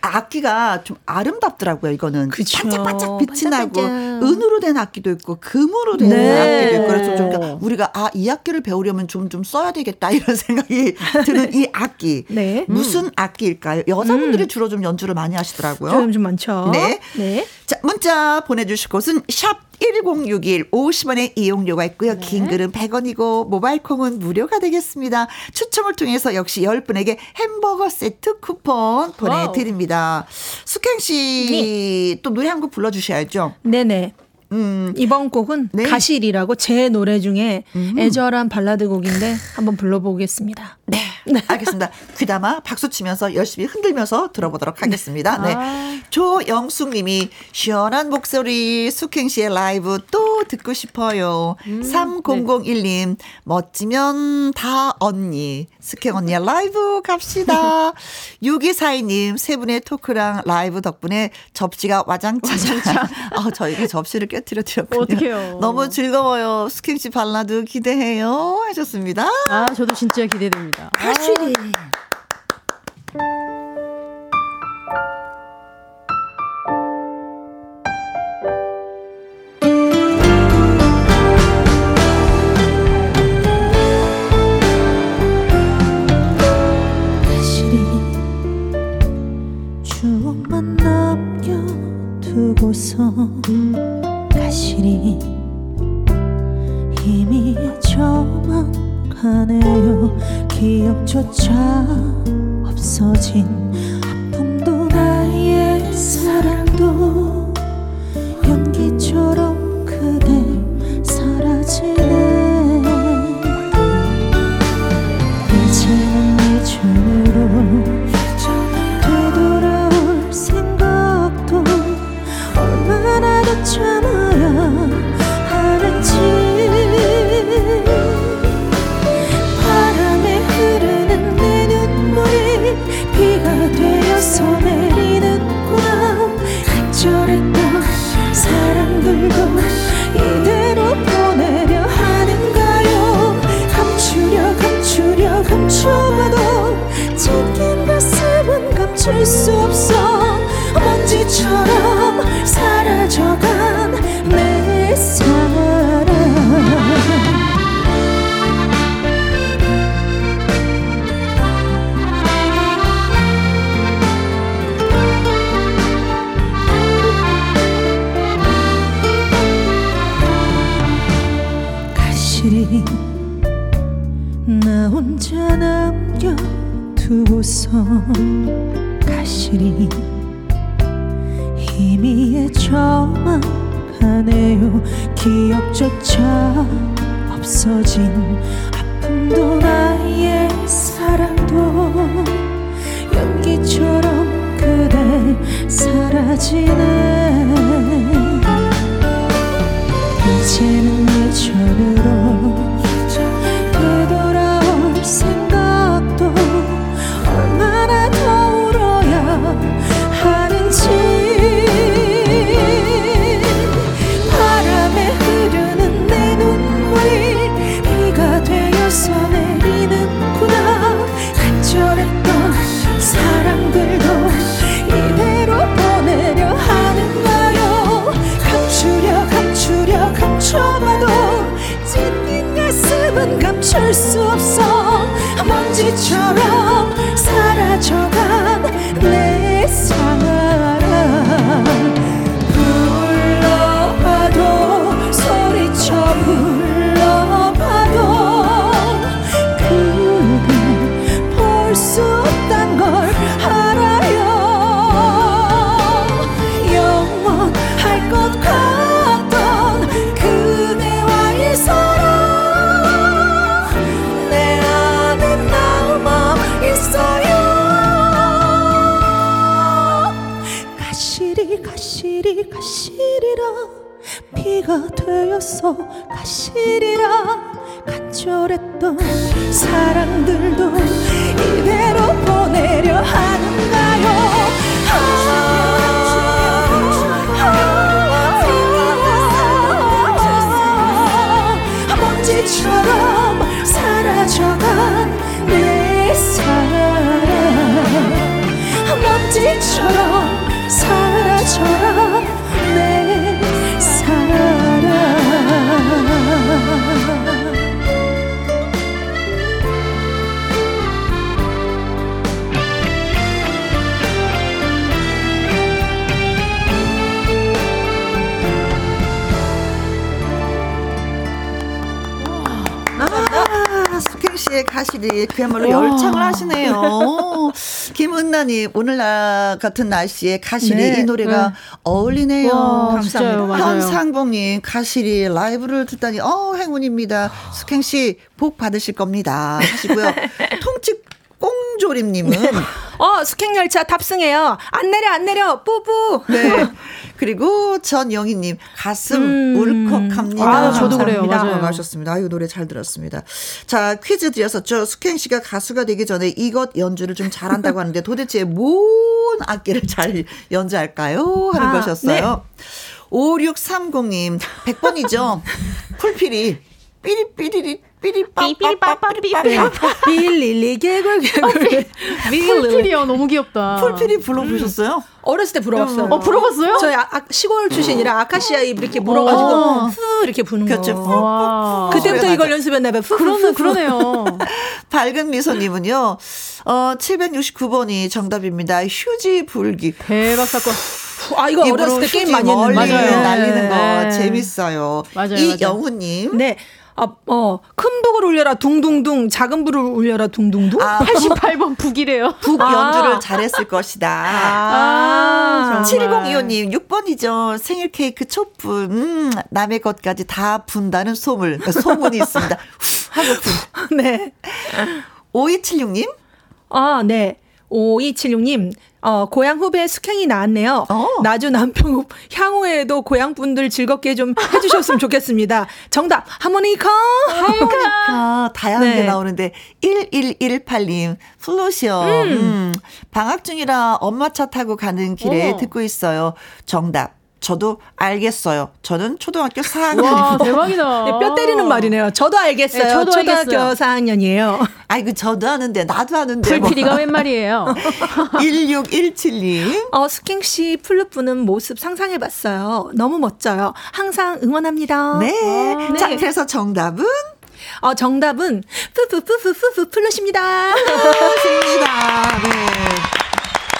악기가 좀 아름답더라고요, 이거는. 그쵸. 반짝반짝 빛이 나고. 은으로 된 악기도 있고, 금으로 된 네. 악기도 있고, 그래서 좀 그러니까 우리가, 아, 이 악기를 배우려면 좀, 좀 써야 되겠다, 이런 생각이 드는 이 악기. 네. 무슨 악기일까요? 여자분들이 주로 좀 연주를 많이 하시더라고요. 좀, 좀 많죠. 네. 네. 자, 문자 보내주실 곳은 샵 1061, 50원의 이용료가 있고요. 긴 글은 100원이고, 모바일 콩은 무료가 되겠습니다. 추첨을 통해서 역시 10분에게 햄버거 세트 쿠폰 보내 드립니다. 숙행 씨, 또 노래 한 곡 불러 주셔야죠. 네 네. 음, 이번 곡은 네. 가실이라고 제 노래 중에 애절한 발라드 곡인데 한번 불러보겠습니다. 네. 알겠습니다. 귀담아 박수 치면서 열심히 흔들면서 들어보도록 하겠습니다. 네. 조영숙 님이 시원한 목소리 숙행 씨의 라이브 또 듣고 싶어요. 3001님 멋지면 다 언니. 숙행 언니의 라이브 갑시다. 6242 님 세 분의 토크랑 라이브 덕분에 접시가 와장창. 어, 저희가 접시를 깨뜨려. 어떡해요. 너무 즐거워요. 숙행 씨 발라드 기대해요. 하셨습니다. 아, 저도 진짜 기대됩니다. 감사합니다. 두고, 서 가시리 이미 저만 가네요. 기억조차 없어진 아픔도 나의 사랑도 연기처럼 그대 사라지네. 이제는 예전으로 되돌아올 생각도 얼마나 더 감출 수 없어. 먼지처럼 사라져간 내 사랑. 가시리 나 혼자 남겨 두고서 가시리 힘이 저만 가네요. 기억조차 없어진 아픔도 나의 사랑도 연기처럼 그대 사라지네 감출 수 없어. 먼지처럼 사라져 먼지처럼 사라져라 내 사랑 아, 숙행 씨의 가실이 그야말로 열창을 하시네요. 김은나님, 오늘 나 같은 날씨에 가실이 네. 이 노래가 어울리네요. 와, 맞아요. 현상봉님, 가실이 라이브를 듣다니, 어, 행운입니다. 숙행 씨, 복 받으실 겁니다. 하시고요. 통찍 꽁조림님은, 어, 숙행열차 탑승해요. 안 내려, 안 내려, 뿌뿌. 네. 그리고 전영희님, 가슴 음. 울컥합니다. 아, 저도 그래요. 맞아요. 하셨습니다. 아유, 노래 잘 들었습니다. 자, 퀴즈 드렸었죠. 숙행 씨가 가수가 되기 전에 이것 연주를 좀 잘한다고 하는데 도대체 뭔 악기를 잘 연주할까요? 하는 아, 것이었어요. 5630님, 100번이죠. 풀피리. 삐리삐리리, 삐리빠빠빠삐리빠. 빌릴리 개굴 개굴. 풀풀이요 너무 귀엽다. 풀피리 불러보셨어요? 어렸을 때 불어봤어요. 어 불어봤어요? 저희 아, 아, 시골 출신이라 아카시아 잎 이렇게 물어가지고 어. 후 이렇게 부는 그렇죠. 거. 와. 그때부터 이걸 나죠. 연습했나 봐요. 그러네 그러네요. 밝은 미소님은요, 어, 769번이 정답입니다. 휴지 불기. 대박 사건. 아 이거 어렸을 때 게임 많이 했는데. 맞아요. 날리는 거 네. 재밌어요. 맞아요, 이영훈님. 네. 아, 어, 큰 북을 울려라 둥둥둥, 작은 불을 울려라 둥둥둥. 아, 88번 북이래요. 북 아. 연주를 잘했을 것이다. 아, 정말. 7025님, 6번이죠. 생일 케이크 촛불. 음, 남의 것까지 다 분다는 소문, 소문이 있습니다. 후, 하고 분. 네. 5276님, 아, 네. 5276님, 어, 고향 후배 숙행이 나왔네요. 어. 나주 남평읍 향후에도 고향 분들 즐겁게 좀 해주셨으면 좋겠습니다. 정답, 하모니카! 하모니카 다양한 게 네. 나오는데 1118님 플로시어 음. 방학 중이라 엄마 차 타고 가는 길에 어머. 듣고 있어요. 정답. 저도 알겠어요. 저는 초등학교 4학년. 와 대박이다. 네, 뼈 때리는 말이네요. 저도 알겠어요. 네, 저도 초등학교 알겠어요. 4학년이에요. 아이고 저도 하는데 나도 하는데. 뭐. 풀피리가 웬 말이에요? 1617님. 어, 숙행 씨 플룻 부는 모습 상상해봤어요. 너무 멋져요. 항상 응원합니다. 네. 아, 자, 네. 그래서 정답은 어, 정답은 푸푸푸푸푸푸 플룻입니다. 맞습니다. 네.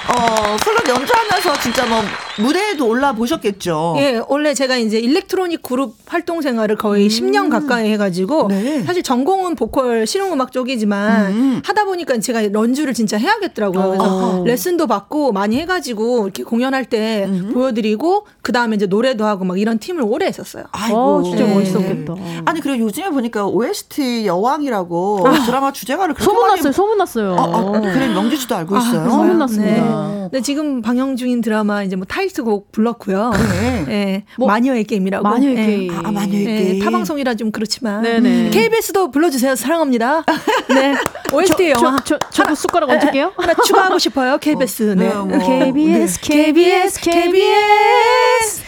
어, 플룻 연주하면서 진짜 뭐 무대에도 올라 보셨겠죠. 예, 원래 제가 이제 일렉트로닉 그룹 활동 생활을 거의 10년 가까이 해가지고 네. 사실 전공은 보컬 실용음악 쪽이지만 음. 하다 보니까 제가 연주를 진짜 해야겠더라고요. 그래서 어. 레슨도 받고 많이 해가지고 이렇게 공연할 때 보여드리고 그 다음에 이제 노래도 하고 막 이런 팀을 오래 했었어요. 아이고. 어, 진짜 네. 멋있었겠다. 아니 그리고 요즘에 보니까 OST 여왕이라고 드라마 주제가를 그렇게 소문 많이 났어요. 소문 났어요. 아, 아, 그래 명지 씨도 알고 있어요. 소문 났습니다. 네. 근데 지금 방영 중인 드라마 이제 뭐 타이틀곡 불렀고요. 네. 예, 뭐, 마녀의 게임이라고. 마녀의 예. 게임. 아, 마녀의 예, 게임. 타방송이라 좀 그렇지만 네네. KBS도 불러주세요. 사랑합니다. 네, OST 저, 영화 저, 저, 저 도 숟가락 얹을게요. 하나 추가하고 싶어요. KBS. 네. 네, 뭐. KBS, KBS, KBS.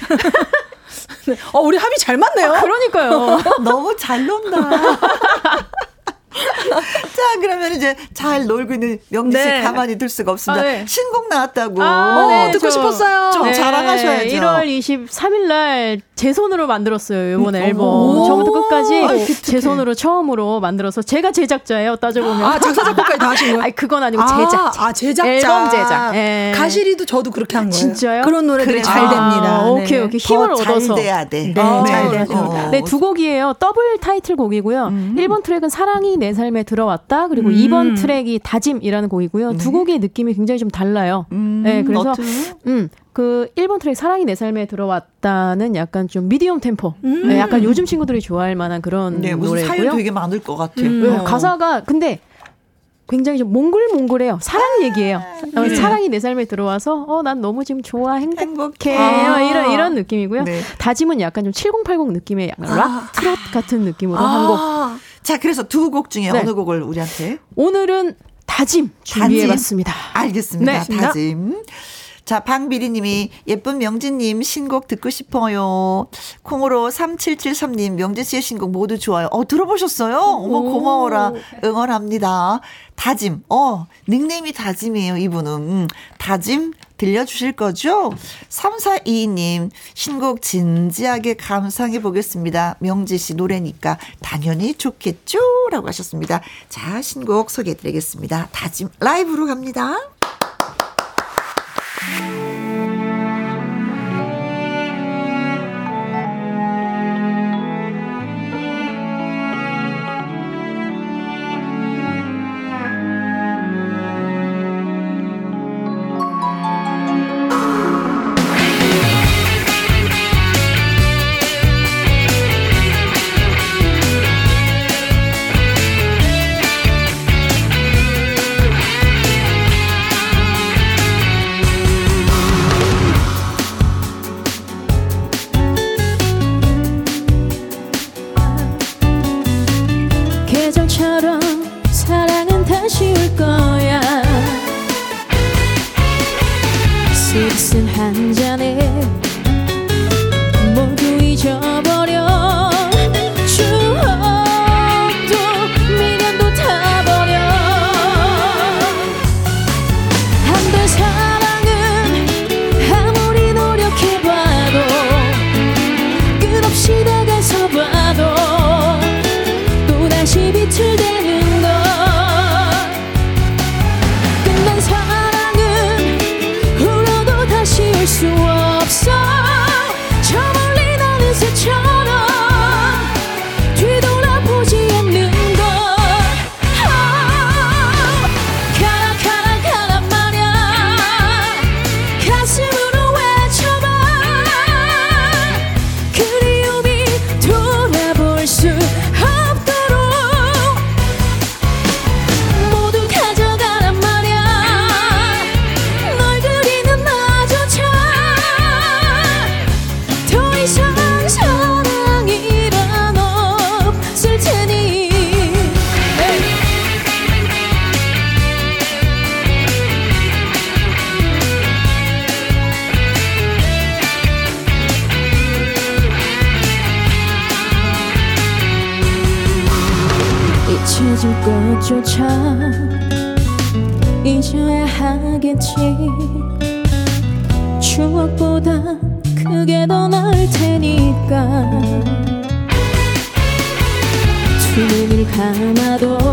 네. 어, 우리 합이 잘 맞네요. 그러니까요. 너무 잘 논다. 자, 그러면 이제 잘 놀고 있는 명지 씨 네. 가만히 둘 수가 없습니다. 아, 네. 신곡 나왔다고. 아, 네, 듣고 저- 싶었어요. 좀 자랑하셔야죠. 1월 23일 날 제 손으로 만들었어요. 이번에 음, 앨범. 오. 처음부터 끝까지 기특해. 제 손으로 처음으로 만들어서 제가 제작자예요. 따져보면. 아, 작사, 작곡까지 다 하신 거예요? 아니, 그건 아니고 제작자. 아, 제작자. 앨범 제작. 예. 가시리도 저도 그렇게 한 거예요. 진짜요? 그런 노래들이 그래. 잘 아, 됩니다. 네. 오케이, 오케이. 힘을 더 얻어서. 잘 돼야 돼. 네, 아, 잘 네. 돼야 어. 됩니다. 네, 두 곡이에요. 더블 타이틀곡이고요. 음. 1번 트랙은 사랑이 내내 삶에 들어왔다. 그리고 음. 2번 트랙이 다짐이라는 곡이고요. 네. 두 곡의 느낌이 굉장히 좀 달라요. 음, 네, 그래서 너트? 음, 그 1번 트랙 사랑이 내 삶에 들어왔다는 약간 좀 미디엄 템포. 음. 네, 약간 요즘 친구들이 좋아할 만한 그런 네, 무슨 노래고요. 사연 되게 많을 것 같아요. 음. 네, 어. 가사가 근데 굉장히 좀 몽글몽글해요. 사랑 아, 얘기예요. 아, 네. 사랑이 내 삶에 들어와서 어 난 너무 지금 좋아 행복해 뭐 아~ 이런 이런 느낌이고요. 네. 다짐은 약간 좀 7080 느낌의 약간 아. 락 트롯 같은 느낌으로 아~ 한곡 자, 그래서 두 곡 중에 네. 어느 곡을 우리한테? 오늘은 다짐 준비해봤습니다. 다짐? 알겠습니다. 네. 다짐. 자, 방비리님이 예쁜 명진님 신곡 듣고 싶어요. 콩으로 3773님 명진 씨의 신곡 모두 좋아요. 어, 들어보셨어요? 어머, 고마워라. 응원합니다. 다짐. 어, 닉네임이 다짐이에요, 이분은. 음, 다짐 들려주실 거죠? 3422님, 신곡 진지하게 감상해 보겠습니다. 명지 씨 노래니까 당연히 좋겠죠? 라고 하셨습니다. 자, 신곡 소개해 드리겠습니다. 다짐 라이브로 갑니다. 필승 한 잔에 모두 잊어버려. 추억보다 그게 더날 테니까. 두 눈을 감아도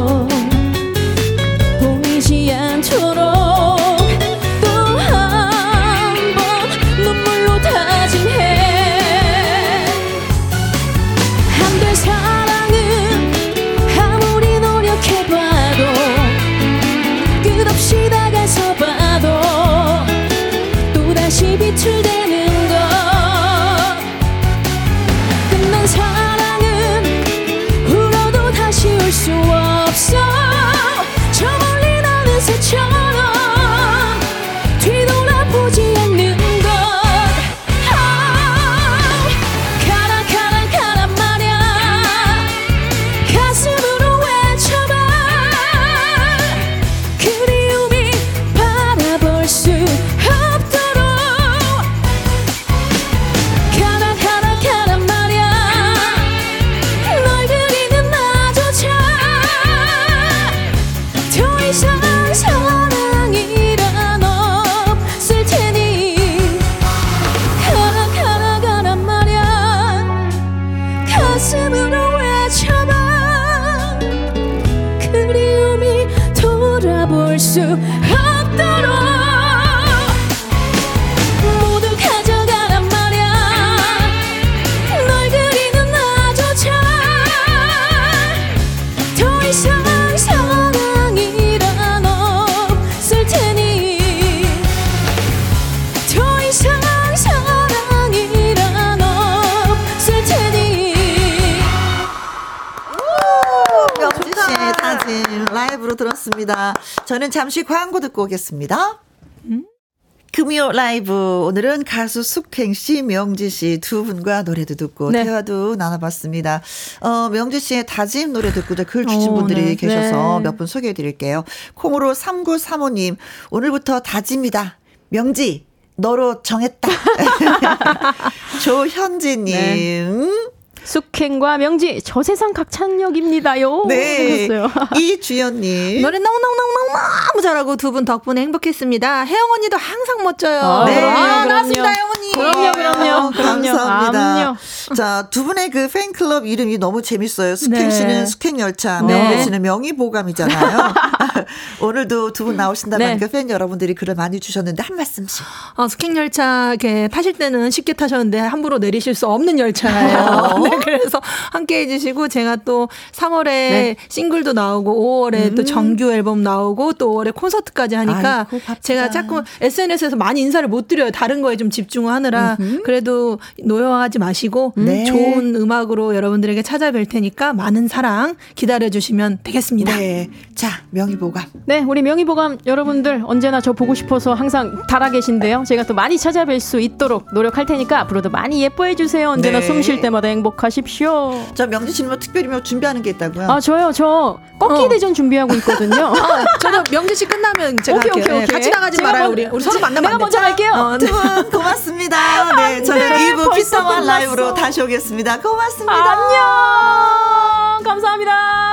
저는 잠시 광고 듣고 오겠습니다. 금요 라이브 오늘은 가수 숙행 씨, 명지 씨 두 분과 노래도 듣고 네. 대화도 나눠봤습니다. 어, 명지 씨의 다짐 노래 듣고 글 주신 어, 분들이 네. 계셔서 네. 몇분 소개해 드릴게요. 콩으로 3935님 오늘부터 다짐이다. 명지 너로 정했다. 조현지님. 숙행과 명지 저 세상 각찬력입니다요. 네. 하셨어요. 이주연님. 노래 너무 너무 너무 잘하고 두 분 덕분에 행복했습니다. 혜영 언니도 항상 멋져요. 아, 네. 그럼요, 아, 그럼요. 나왔습니다, 혜영 언니. 그럼요, 그럼요, 그럼요. 감사합니다. 그럼요. 자, 두 분의 그 팬클럽 이름이 너무 재밌어요. 숙행 네. 씨는 숙행열차, 네. 명희 씨는 명의보감이잖아요. 오늘도 두 분 나오신다면 네. 그팬 여러분들이 글을 많이 주셨는데 한 말씀씩. 어, 스킹열차 이렇게 타실 때는 쉽게 타셨는데 함부로 내리실 수 없는 열차예요. 네, 그래서 함께 해주시고 제가 또 3월에 네. 싱글도 나오고 5월에 또 정규 앨범 나오고 또 5월에 콘서트까지 하니까 아이고. 제가 자꾸 SNS에서 많이 인사를 못 드려요. 다른 거에 좀 집중하느라 그래도 노여워하지 마시고 네. 좋은 음악으로 여러분들에게 찾아뵐 테니까 많은 사랑 기다려 주시면 되겠습니다. 네. 자, 명의보감. 네, 우리 명의보감 여러분들 언제나 저 보고 싶어서 항상 달아 계신데요. 제가 또 많이 찾아뵐 수 있도록 노력할 테니까 앞으로도 많이 예뻐해 주세요. 언제나 네. 숨쉴 때마다 행복 하십시오. 자, 명지 씨는 뭐 특별히 뭐 준비하는 게 있다고요? 아, 저요. 저 꺾기 어. 대전 준비하고 있거든요. 어, 저도 명지 씨 끝나면 제가 오케이, 할게요. 오케이, 네, 오케이. 같이 나가지 말아요. 먼- 우리 우리 서로 만나면 내가 안 먼저? 갈게요. 어, 네. 두분 고맙습니다. 네, 저는 네, 2부 벌써 키스와 끝났어. 라이브로 다시 오겠습니다. 고맙습니다. 안녕. 감사합니다.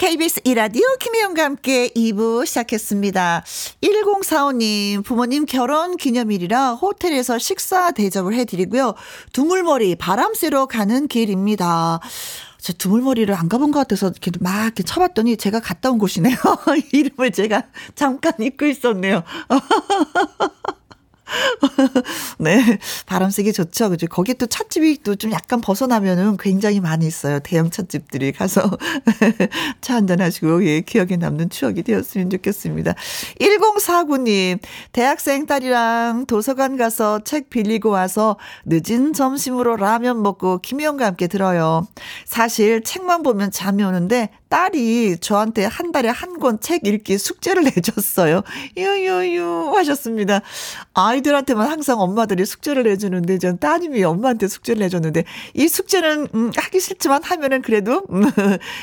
KBS 이라디오 김혜영과 함께 2부 시작했습니다. 1045님, 부모님 결혼 기념일이라 호텔에서 식사 대접을 해드리고요. 두물머리 바람 쐬러 가는 길입니다. 저 두물머리를 안 가본 것 같아서 이렇게 막 이렇게 쳐봤더니 제가 갔다 온 곳이네요. 이름을 제가 잠깐 잊고 있었네요. 네. 바람 쐬기 좋죠. 그죠. 거기 또 찻집이 또 좀 약간 벗어나면은 굉장히 많이 있어요. 대형 찻집들이 가서 차 한잔 하시고, 예, 기억에 남는 추억이 되었으면 좋겠습니다. 1049님, 대학생 딸이랑 도서관 가서 책 빌리고 와서 늦은 점심으로 라면 먹고 김희영과 함께 들어요. 사실 책만 보면 잠이 오는데 딸이 저한테 한 달에 한 권 책 읽기 숙제를 내줬어요. 유유유 하셨습니다. 아이들한테만 항상 엄마들이 숙제를 내주는데 전 따님이 엄마한테 숙제를 내줬는데 이 숙제는 음, 하기 싫지만 하면은 그래도 음,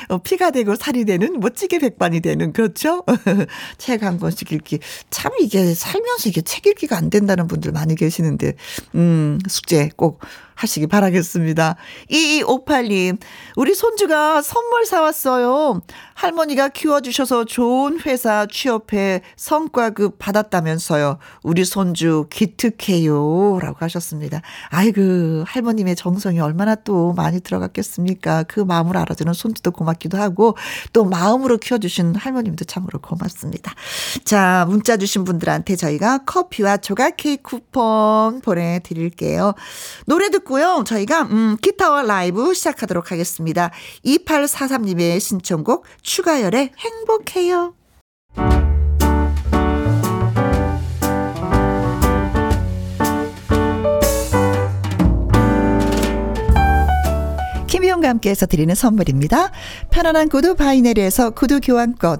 어, 피가 되고 살이 되는 멋지게 백반이 되는 그렇죠? 책 한 권씩 읽기 참 이게 살면서 이게 책 읽기가 안 된다는 분들 많이 계시는데 음 숙제 꼭 하시기 바라겠습니다. 2258님, 우리 손주가 선물 사왔어요. 할머니가 키워주셔서 좋은 회사 취업해 성과급 받았다면서요. 우리 손주 기특해요. 라고 하셨습니다. 아이고, 할머님의 정성이 얼마나 또 많이 들어갔겠습니까? 그 마음을 알아주는 손주도 고맙기도 하고, 또 마음으로 키워주신 할머님도 참으로 고맙습니다. 자, 문자 주신 분들한테 저희가 커피와 조각 케이크 쿠폰 보내드릴게요. 노래 듣고 요. 저희가, 음, 기타와 라이브 시작하도록 하겠습니다. 2843님의 신청곡, 추가열의 행복해요. 김희영과 함께해서 드리는 선물입니다. 편안한 구두 바이네리에서 구두 교환권,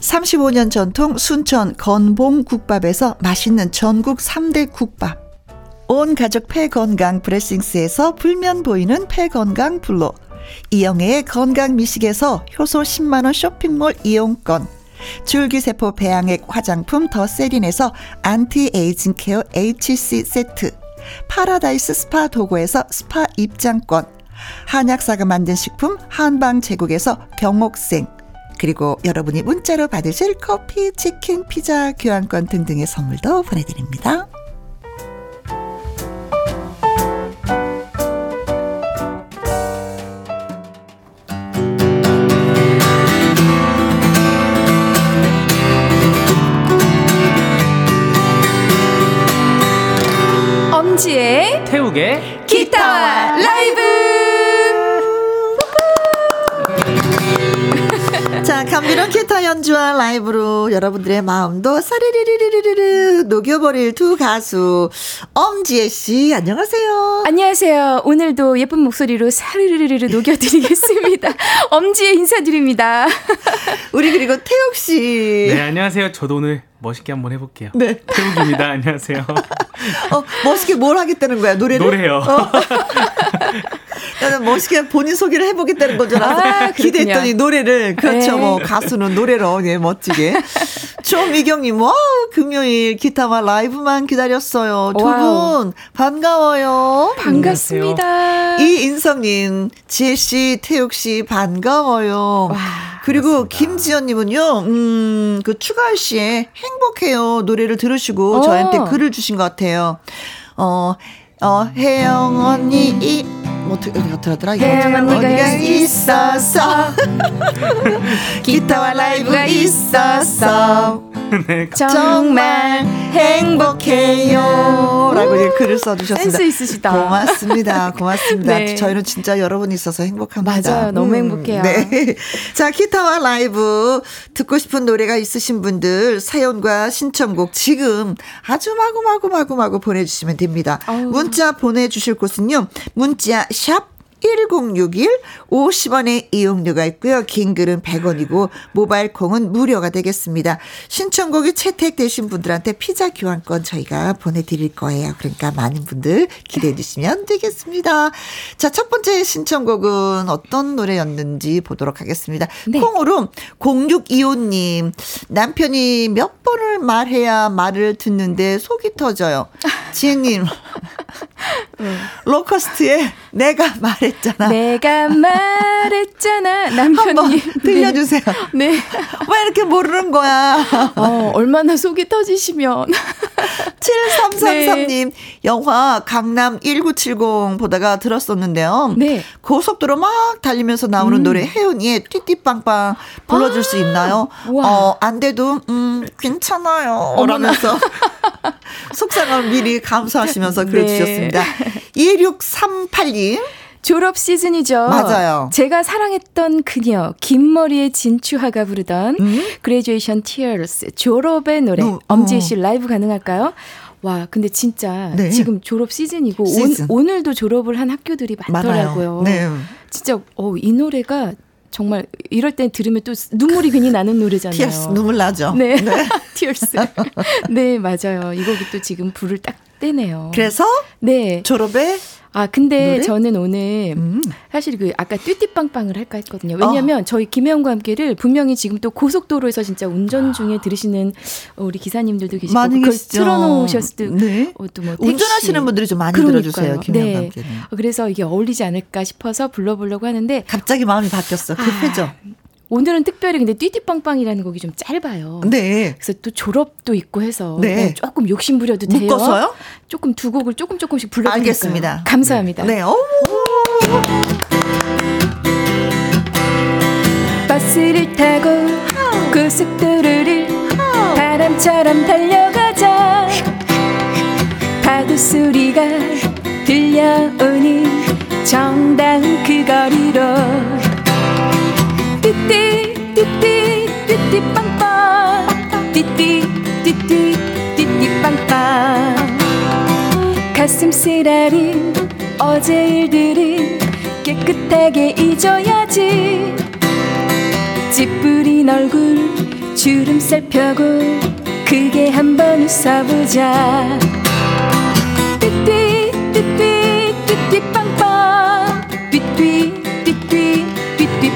35년 전통 순천 건봉 국밥에서 맛있는 전국 3대 국밥. 온 가족 폐건강 브레싱스에서 불면 보이는 폐건강 블로 이영애의 건강 미식에서 효소 10만원 쇼핑몰 이용권. 줄기세포 배양액 화장품 더 세린에서 anti-aging care HC 세트. 파라다이스 스파 도고에서 스파 입장권. 한약사가 만든 식품 한방 제국에서 경옥생 그리고 여러분이 문자로 받으실 커피, 치킨, 피자, 교환권 등등의 선물도 보내드립니다. 엄지의 태욱의 기타와 라이브 자, 감미로운 기타 연주와 라이브로 여러분들의 마음도 사르르르르르르 녹여버릴 두 가수 엄지혜 씨 안녕하세요. 안녕하세요. 오늘도 예쁜 목소리로 사르르르르 녹여드리겠습니다. 엄지의 인사드립니다. 우리 그리고 태욱 씨. 네 안녕하세요 저도 오늘 멋있게 한번 해볼게요 네. 태욱입니다 안녕하세요 어, 멋있게 뭘 하겠다는 거야 노래를? 노래요 어. 나는 멋있게 본인 소개를 해보겠다는 거잖아. 아. 기대했더니 노래를 그렇죠. 네. 뭐 가수는 노래로 예 멋지게. 조미경님, 와 금요일 기타와 라이브만 기다렸어요. 두. 분 반가워요. 반갑습니다. 이인성님, 지혜 씨, 태욱 씨 반가워요. 그리고 김지연님은요, 음, 그 추가할 씨의 행복해요 노래를 들으시고 어. 저한테 글을 주신 것 같아요. 어, 어, 혜영 언니, 이, 뭐, 어떻게, 어떻게 하더라? 혜영 언니가 있어서. 기타와 라이브가 있어서. 네 정말 행복해요. 라고 이제 글을 써주셨습니다. 센스 있으시다. 고맙습니다. 고맙습니다. 네. 저희는 진짜 여러분이 있어서 행복합니다. 맞아요. 너무 행복해요. 네. 자, 기타와 라이브 듣고 싶은 노래가 있으신 분들 사연과 신청곡 지금 아주 마구마구마구마구 보내주시면 됩니다. 아우. 문자 보내주실 곳은요. 문자 샵 1061 50원의 이용료가 있고요. 긴 글은 100원이고 모바일 콩은 무료가 되겠습니다. 신청곡이 채택되신 분들한테 피자 교환권 저희가 보내드릴 거예요. 그러니까 많은 분들 기대해 주시면 되겠습니다. 자, 첫 번째 신청곡은 어떤 노래였는지 보도록 하겠습니다. 네. 콩으로 0625님 남편이 몇 번을 말해야 말을 듣는데 속이 터져요. 지혜님 로커스트에 내가 말 했잖아. 내가 말했잖아 남편이 한번 들려주세요. 네. 왜 이렇게 모르는 거야? 어, 얼마나 속이 터지시면 7333님, 영화 강남 1970 보다가 들었었는데요. 네. 고속도로 막 달리면서 나오는 노래 혜은이의 띠띠빵빵 불러줄 수 있나요? 우와. 어, 안 돼도, 음, 괜찮아요. 라면서 속상함 미리 감사하시면서 글을 네. 주셨습니다. 2638님, 졸업 시즌이죠. 맞아요. 제가 사랑했던 그녀 긴 머리의 진추하가 부르던 Graduation Tears 졸업의 노래 어, 엄지혜 어. 씨 라이브 가능할까요? 와, 근데 진짜 네. 지금 졸업 시즌이고 시즌. 오늘도 졸업을 한 학교들이 많더라고요. 네. 진짜 어, 이 노래가 정말 이럴 때 들으면 또 눈물이 괜히 나는 노래잖아요. 티어스 눈물 나죠. 네. 티어스. 네, 맞아요. 이 곡이 또 지금 불을 딱 떼네요. 그래서 네. 졸업에 아, 근데 노래? 저는 오늘 음. 사실 그 아까 띠띠빵빵을 할까 했거든요. 왜냐면 저희 김혜영과 함께를 분명히 지금 또 고속도로에서 진짜 운전 중에 들으시는 우리 기사님들도 계시고 많이 그걸 계시죠. 틀어놓으셨을 때 네. 어, 또뭐 운전하시는 분들이 좀 많이 그러니까요. 들어주세요. 김영과 네. 함께는. 어, 그래서 이게 어울리지 않을까 싶어서 불러보려고 하는데 갑자기 마음이 바뀌었어. 급해져. 아, 오늘은 특별히 근데 띠띠빵빵이라는 곡이 좀 짧아요. 네. 그래서 또 졸업도 있고 해서 네. 네, 조금 욕심 부려도 돼요. 묶어서요? 조금 두 곡을 조금 조금씩 불러 드릴게요. 알겠습니다. 감사합니다. 네. 네. 오. 버스를 타고 고속도로를 바람처럼 달려가자. 파도 소리가 들려오는 정다운 그 거리로 띠띠 띠띠 띠띠 빵빵 띠띠 띠띠 띠띠 빵빵 가슴 쓰라린 어제 일들은 깨끗하게 잊어야지 찌푸린 얼굴 주름살 펴고 크게 한번 웃어보자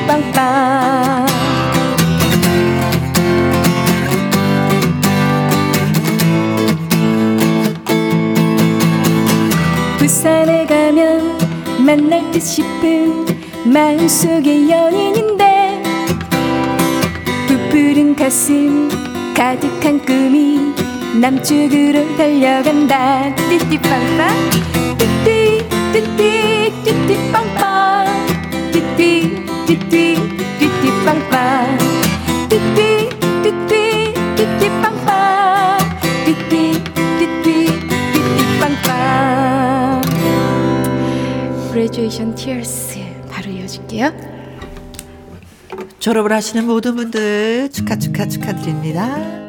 띠띠 빵빵. 부산에 가면 만날 듯 싶은 마음속의 연인인데 부푸른 가슴 가득한 꿈이 남쪽으로 달려간다. 띠띠빵빵. 띠띠 띠띠 띠띠빵빵 띠띠 띠띠 띠띠 빵빵. 띠띠 띠띠 띠띠 빵빵. 띠띠 띠띠 띠띠 빵빵. Graduation Tears. 바로 이어줄게요. 졸업을 하시는 모든 분들 축하 축하 축하드립니다.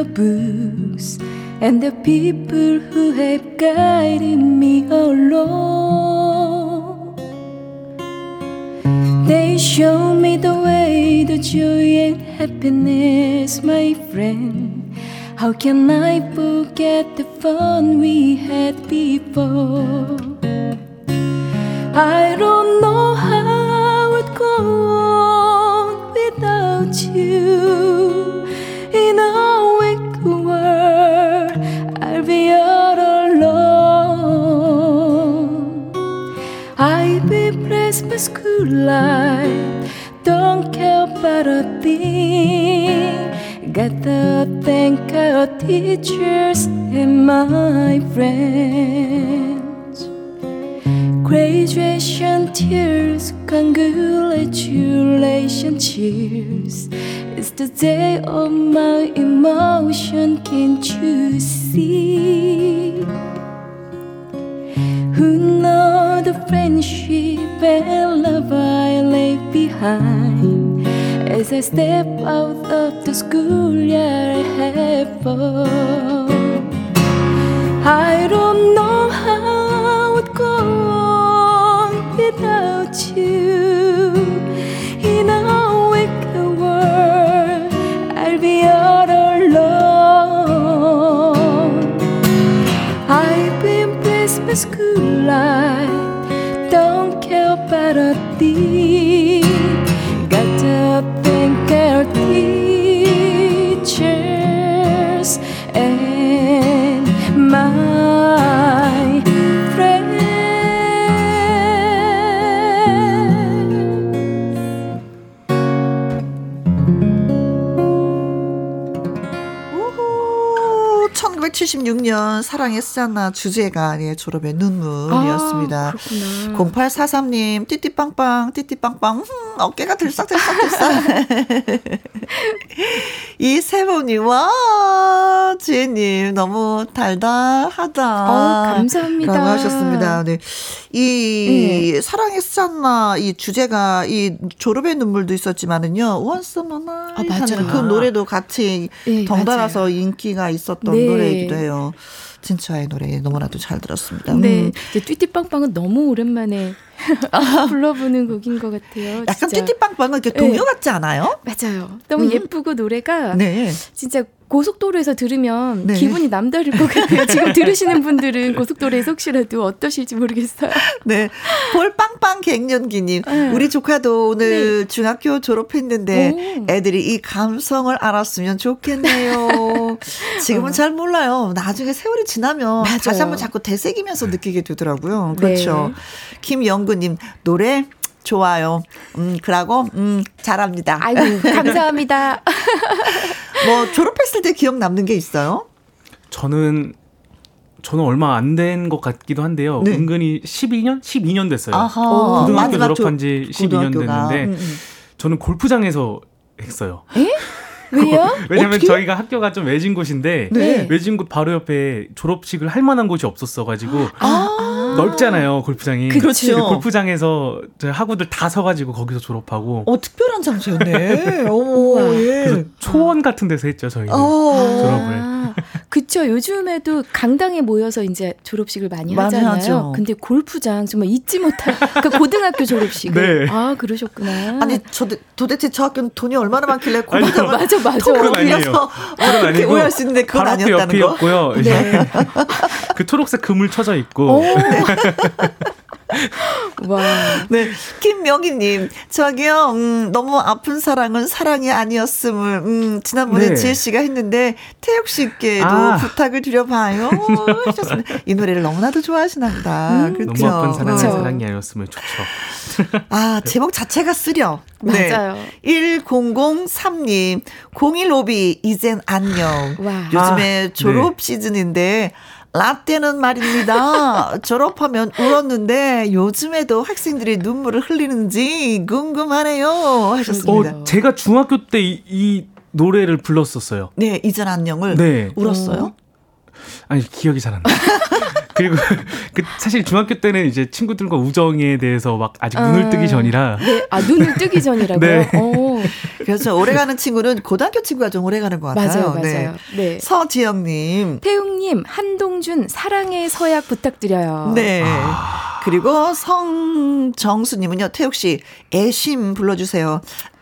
The books and the people who have guided me along. They show me the way, the joy and happiness, my friend. How can I forget the fun we had before? I life, don't care about a thing. Got to thank our teachers and my friends. Graduation tears, congratulations, cheers. It's the day of my emotion, can't you see? Who know the friendship and love behind as I step out of the schoolyard heaven? I don't know how it go on without you. In a wicked world, I'll be all alone. I've been blessed by school life, don't care about a thing. 1976년 사랑했잖아 주제가 예, 졸업의 눈물이었습니다. 아, 그렇구나. 0843님 띠띠빵빵 띠띠빵빵 흠, 어깨가 들썩들썩들썩 이세범님 와 지혜님 너무 달달하다 어우, 감사합니다. 라고 하셨습니다 네. 이 사랑했잖아 이 주제가 이 졸업의 눈물도 있었지만은요 원스 모나 아, 맞아요. 그 노래도 같이 네, 덩달아서 맞아요. 인기가 있었던 네. 노래이기도 해요 진짜의 노래 너무나도 잘 들었습니다 네, 음. 이제 띠띠빵빵은 너무 오랜만에 불러보는 곡인 것 같아요. 약간. 띠띠빵빵은 이렇게 네. 동요 같지 않아요? 맞아요. 너무 음. 예쁘고 노래가 네. 진짜 고속도로에서 들으면 네. 기분이 남다를 것 같아요. 지금 들으시는 분들은 고속도로에서 혹시라도 어떠실지 모르겠어요. 네. 볼빵빵 갱년기님. 네. 우리 조카도 오늘 중학교 졸업했는데 오. 애들이 이 감성을 알았으면 좋겠네요. 지금은 잘 몰라요. 나중에 세월이 지나면 맞아요. 다시 한번 자꾸 되새기면서 느끼게 되더라고요. 네. 그렇죠. 김영구님, 노래 좋아요. 음, 그러고, 음, 잘합니다. 아이고, 감사합니다. 뭐, 졸업했을 때 기억 남는 게 있어요? 저는 저는 얼마 안 된 것 같기도 한데요. 네. 은근히 12년? 12년 됐어요. 아하. 고등학교 졸업한 지 조- 12년 고등학교가. 됐는데 음, 음. 저는 골프장에서 했어요. 왜요? 왜냐면 어떻게? 저희가 학교가 좀 외진 곳인데 네. 외진 곳 바로 옆에 졸업식을 할 만한 곳이 없었어 가지고 아. 넓잖아요 골프장이. 그렇죠. 그 골프장에서 저 학우들 다 서가지고 거기서 졸업하고 어, 특별한 장소였네. 어머, 예. 그래서 초원 같은 데서 했죠 저희는 어. 졸업을. 아, 그쵸. 요즘에도 강당에 모여서 이제 졸업식을 많이 많이 하잖아요. 하죠. 근데 골프장 정말 잊지 못할 그 고등학교 졸업식을. 네. 아, 그러셨구나. 아니, 저, 도대체 저 학교는 돈이 얼마나 많길래. 골프장을 맞아, 맞아. 통으로 그건 아니에요. 빌려서 아니고 오해할 수 있는데 그건 아니었다는 거. 옆이었고요. 이제 그 초록색 그물 쳐져 있고 와. 네, 김명희님, 저기요, 음, 너무 아픈 사랑은 사랑이 아니었음을, 음, 지난번에 네. 지혜 씨가 했는데, 태욱 씨께도 아. 부탁을 드려봐요. 하셨습니다. 이 노래를 너무나도 좋아하시나 보다. 그렇죠. 너무 아픈 사랑은 그쵸. 사랑이 아니었으면 좋죠. 아, 제목 자체가 쓰려. 네. 맞아요. 1003님, 01오비, 이젠 안녕. 와. 요즘에 아, 졸업 네. 시즌인데, 라떼는 말입니다. 졸업하면 울었는데 요즘에도 학생들이 눈물을 흘리는지 궁금하네요. 하셨습니다. 어, 제가 중학교 때이 노래를 불렀었어요. 네, 이전 안녕을 네. 울었어요. 아니 기억이 잘 안 나. 그리고 그 사실 중학교 때는 이제 친구들과 우정에 대해서 막 아직 눈을 아. 뜨기 전이라 네. 아, 눈을 뜨기 전이라고요? 네. 어. 그래서 오래가는 친구는 고등학교 친구가 좀 오래가는 것 같아요. 맞아요, 맞아요. 네. 서지영님, 태웅님, 한동준, 사랑의 서약 부탁드려요. 네. 그리고 성정수님은요, 태욱 씨, 애심 불러주세요.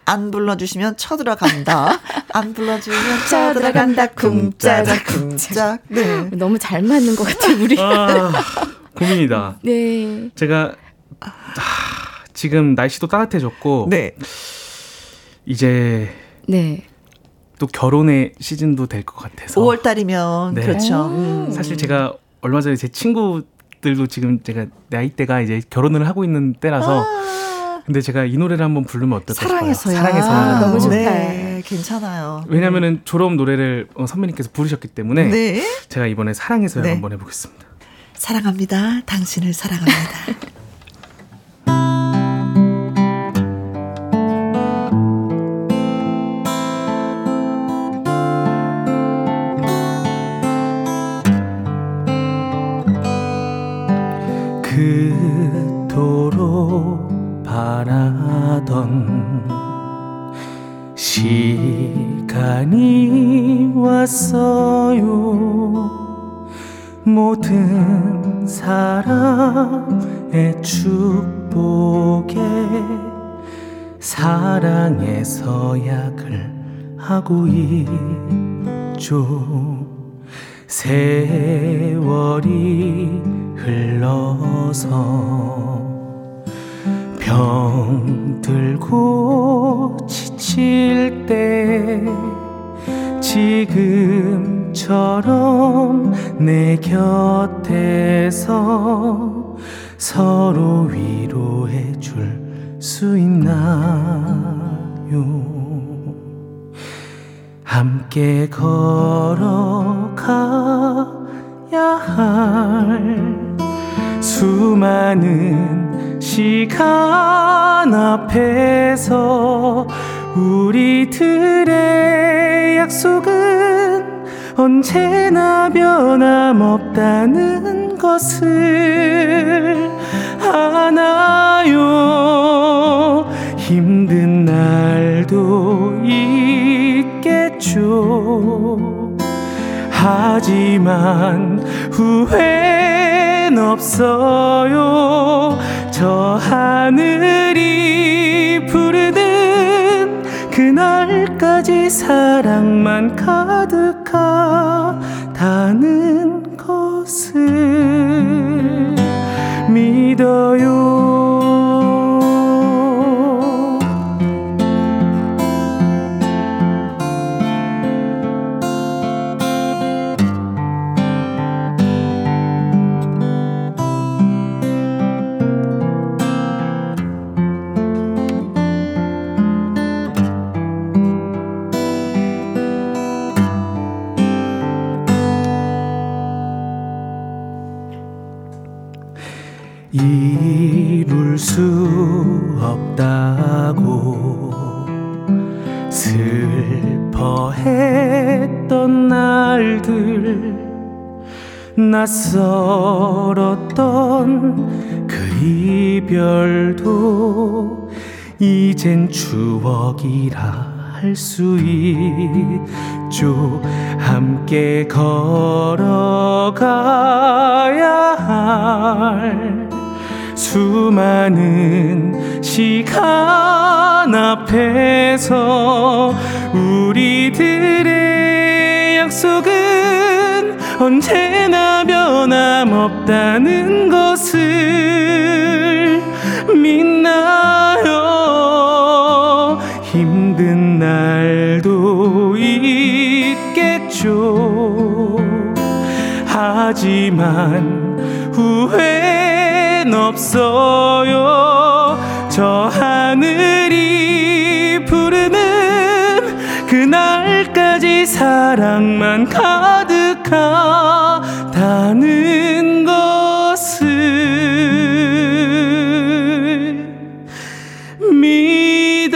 안 불러주시면 쳐들어간다. 안 불러주면 쳐들어간다. 쿵짜작, 쿵짝. 네. 너무 잘 맞는 것 같아요, 우리. 아, 고민이다. 네. 제가 아, 지금 날씨도 따뜻해졌고 네. 이제 네. 또 결혼의 시즌도 될 것 같아서 5월 달이면 네. 그렇죠. 음. 사실 제가 얼마 전에 제 친구들도 지금 제가 나이대가 이제 결혼을 하고 있는 때라서 근데 제가 이 노래를 한번 부르면 어떨까 사랑해서야. 싶어요. 사랑해서 아, 너무 좋다. 네, 괜찮아요. 왜냐면은 졸업 노래를 어, 선배님께서 부르셨기 때문에 네. 제가 이번에 사랑해서요 네. 한번 해보겠습니다. 사랑합니다. 당신을 사랑합니다. 모든 사람의 축복에 사랑의 서약을 하고 있죠. 세월이 흘러서 병들고 지칠 때 지금 처럼 내 곁에서 서로 위로해 줄 수 있나요? 함께 걸어가야 할 수많은 시간 앞에서 우리들의 약속은 언제나 변함없다는 것을 아나요? 힘든 날도 있겠죠. 하지만 후회는 없어요. 저 하늘이 부르는 그날까지 사랑만 가득하다는 것을 믿어요 낯설었던 그 이별도 이젠 추억이라 할 수 있죠. 함께 걸어가야 할 수많은 시간 앞에서 우리들의 약속은 언제나 변함없다는 것을 믿나요? 힘든 날도 있겠죠. 하지만 후회는 없어요. 저 하늘이 부르는 그날까지 사랑만 가득 하다는 것을 믿어요.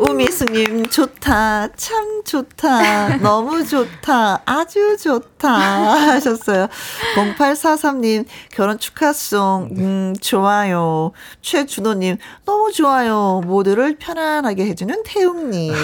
우미수님 좋다 참 좋다. 너무 좋다. 아주 좋다. 하셨어요. 0843님 결혼 축하송. 음 좋아요. 최준호님 너무 좋아요. 모두를 편안하게 해주는 태웅님.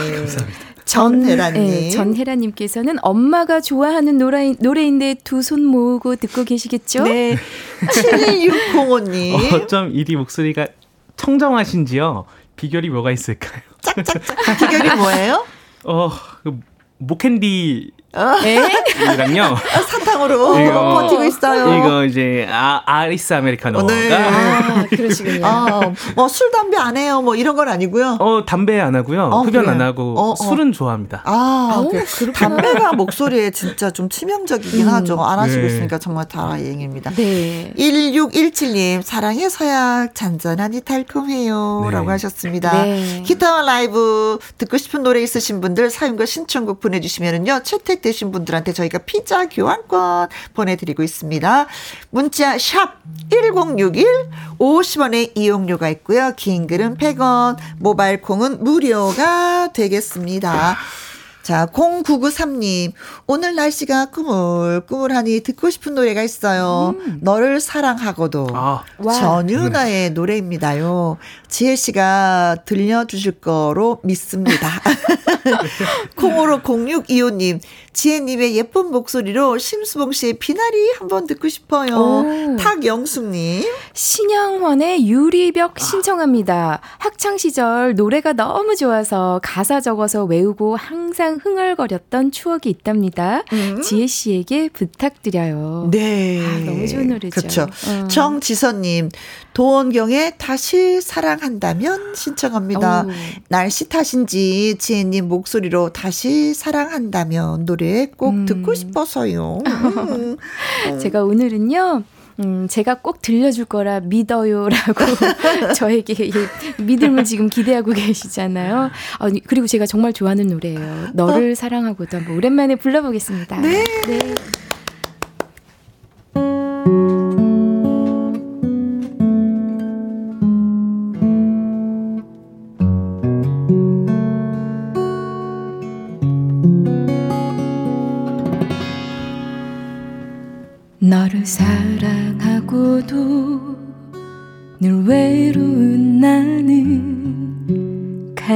전혜란님. 네, 전혜라님께서는 엄마가 좋아하는 노래, 노래인데 두 손 모으고 듣고 계시겠죠? 네. 71605님. 어쩜 이리 목소리가 청정하신지요? 비결이 뭐가 있을까요? 짝짝짝. 비결이 뭐예요? 어, 그 모캔디 에? 이랑요. 아, 사탕으로 이거- 버티고 있어요 이거 이제 아, 아리스 아메리카노가 네. 아, 그러시군요. 아, 뭐술 담배 안 해요 뭐 이런 건 아니고요 어 담배 안 하고요. 어, 흡연 그래요? 안 하고 어, 어. 술은 좋아합니다. 아, 그 그렇구나. 담배가 목소리에 진짜 좀 치명적이긴 하죠. 안 하시고 네. 있으니까 정말 다행입니다. 네. 1617님, 사랑의 서약, 잔잔하니 달콤해요. 네. 라고 하셨습니다. 네. 기타와 라이브 듣고 싶은 노래 있으신 분들 사연과 신청곡 보내주시면은요, 채택 되신 분들한테 저희가 피자 교환권 보내드리고 있습니다. 문자, 샵 1061, 50원의 이용료가 있고요. 긴 글은 100원, 모바일 콩은 무료가 되겠습니다. 자, 0993님. 오늘 날씨가 꾸물꾸물하니 듣고 싶은 노래가 있어요. 너를 사랑하고도. 아, 와. 전윤아의 노래입니다요. 지혜 씨가 들려주실 거로 믿습니다. 콩으로 0625님, 지혜님의 예쁜 목소리로 심수봉 씨의 비나리 한번 듣고 싶어요. 오. 탁영숙님, 신영원의 유리벽 신청합니다. 학창 시절 노래가 너무 좋아서 가사 적어서 외우고 항상 흥얼거렸던 추억이 있답니다. 지혜 씨에게 부탁드려요. 네. 아, 너무 좋은 노래죠. 그렇죠. 어. 정지선님, 도원경의 다시 사랑한다면 신청합니다. 어우. 날씨 탓인지 지혜님 목소리로 다시 사랑한다면 노래 꼭 음. 듣고 싶어서요. 음. 제가 오늘은요. 음, 제가 꼭 들려줄 거라 믿어요라고 저에게 이 믿음을 지금 기대하고 계시잖아요. 아, 그리고 제가 정말 좋아하는 노래예요. 너를 사랑하고도 한번 오랜만에 불러보겠습니다. 네. 너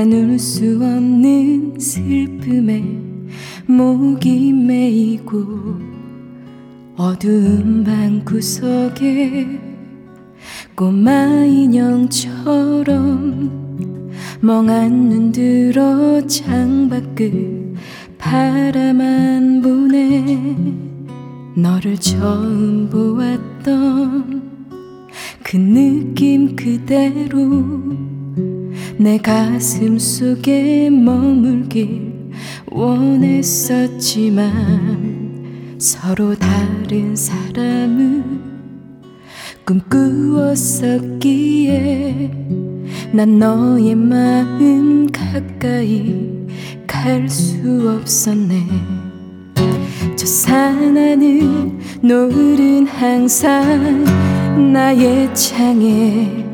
나는 가눌 수 없는 슬픔에 목이 메이고 어두운 방 구석에 꼬마 인형처럼 멍한 눈 들어 창밖을 바라만 보네. 너를 처음 보았던 그 느낌 그대로 내 가슴 속에 머물길 원했었지만 서로 다른 사람을 꿈꾸었었기에 난 너의 마음 가까이 갈 수 없었네. 저 산하늘 노을은 항상 나의 창에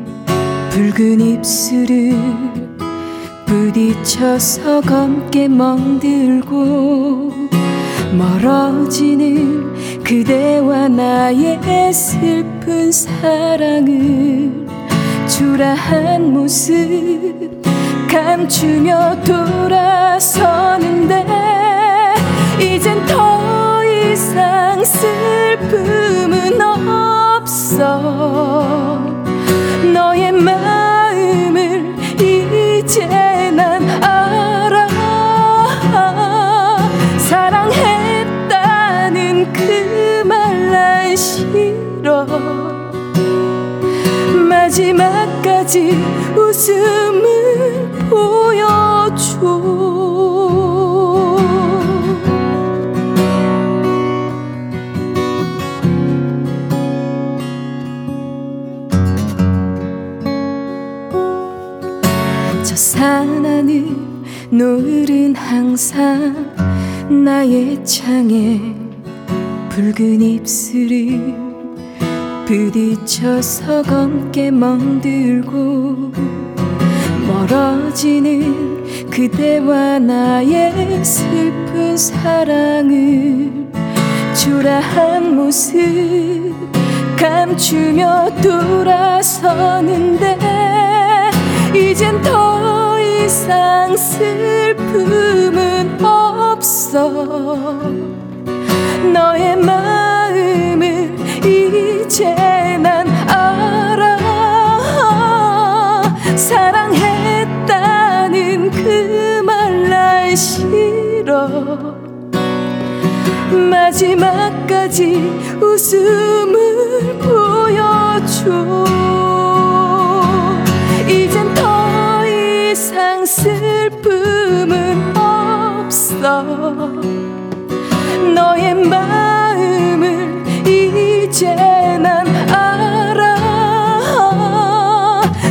붉은 입술을 부딪혀서 검게 멍들고 멀어지는 그대와 나의 슬픈 사랑을 초라한 모습 감추며 돌아서는데 이젠 더 이상 슬픔은 없어 너의 마음을 이제 난 알아. 사랑했다는 그 말 난 싫어. 마지막까지 웃음을 보여줘 저 산하늘 노을은 항상 나의 창에 붉은 입술을 부딪혀서 검게 멍들고 멀어지는 그대와 나의 슬픈 사랑을 초라한 모습 감추며 돌아서는데 이젠 더 이상 슬픔은 없어. 너의 마음을 이제 난 알아. 사랑했다는 그말난 싫어. 마지막까지 웃음을 보여줘 슬픔은 없어. 너의 마음을 이제 난 알아.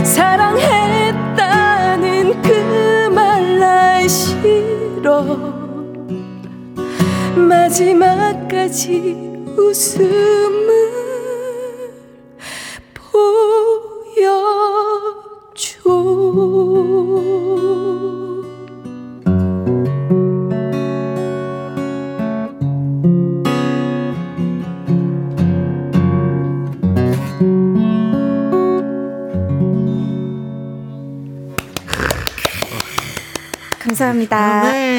사랑했다는 그말난 싫어. 마지막까지 웃음을 보여줘 감사합니다. 네.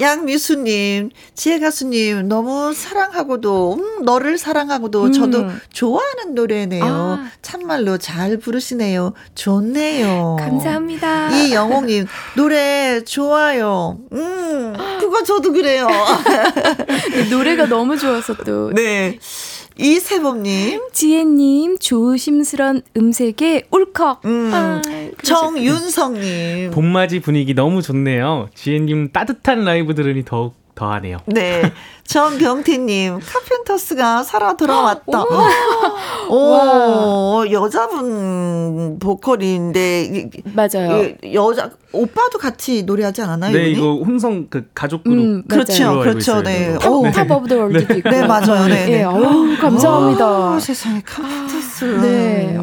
양미수님, 지혜 가수님, 너무 사랑하고도, 음, 너를 사랑하고도 저도 좋아하는 노래네요. 아. 참말로 잘 부르시네요. 좋네요. 감사합니다. 이영옥님, 노래 좋아요. 음, 그거 저도 그래요. 노래가 너무 좋아서 또. 네. 이세범님, 지혜님, 조심스런 음색에 울컥. 음, 아, 정윤성님. 봄맞이 분위기 너무 좋네요. 지혜님 따뜻한 라이브 들으니 더욱 더하네요. 네. 정경태님, 카펜터스가 살아 돌아왔다. 오, 여자분 보컬인데, 이- 맞아요. 이 여자, 오빠도 같이 노래하지 않았나요? 네, 이분이? 이거 혼성 그 가족 그룹. 음, 그렇죠, 알고 그렇죠, 있어요, 네. 오, Top of the World도 있고. 네, 맞아요, 네, 네. 예, 어우, 감사합니다. 아, 세상에, 카펜터스. 네.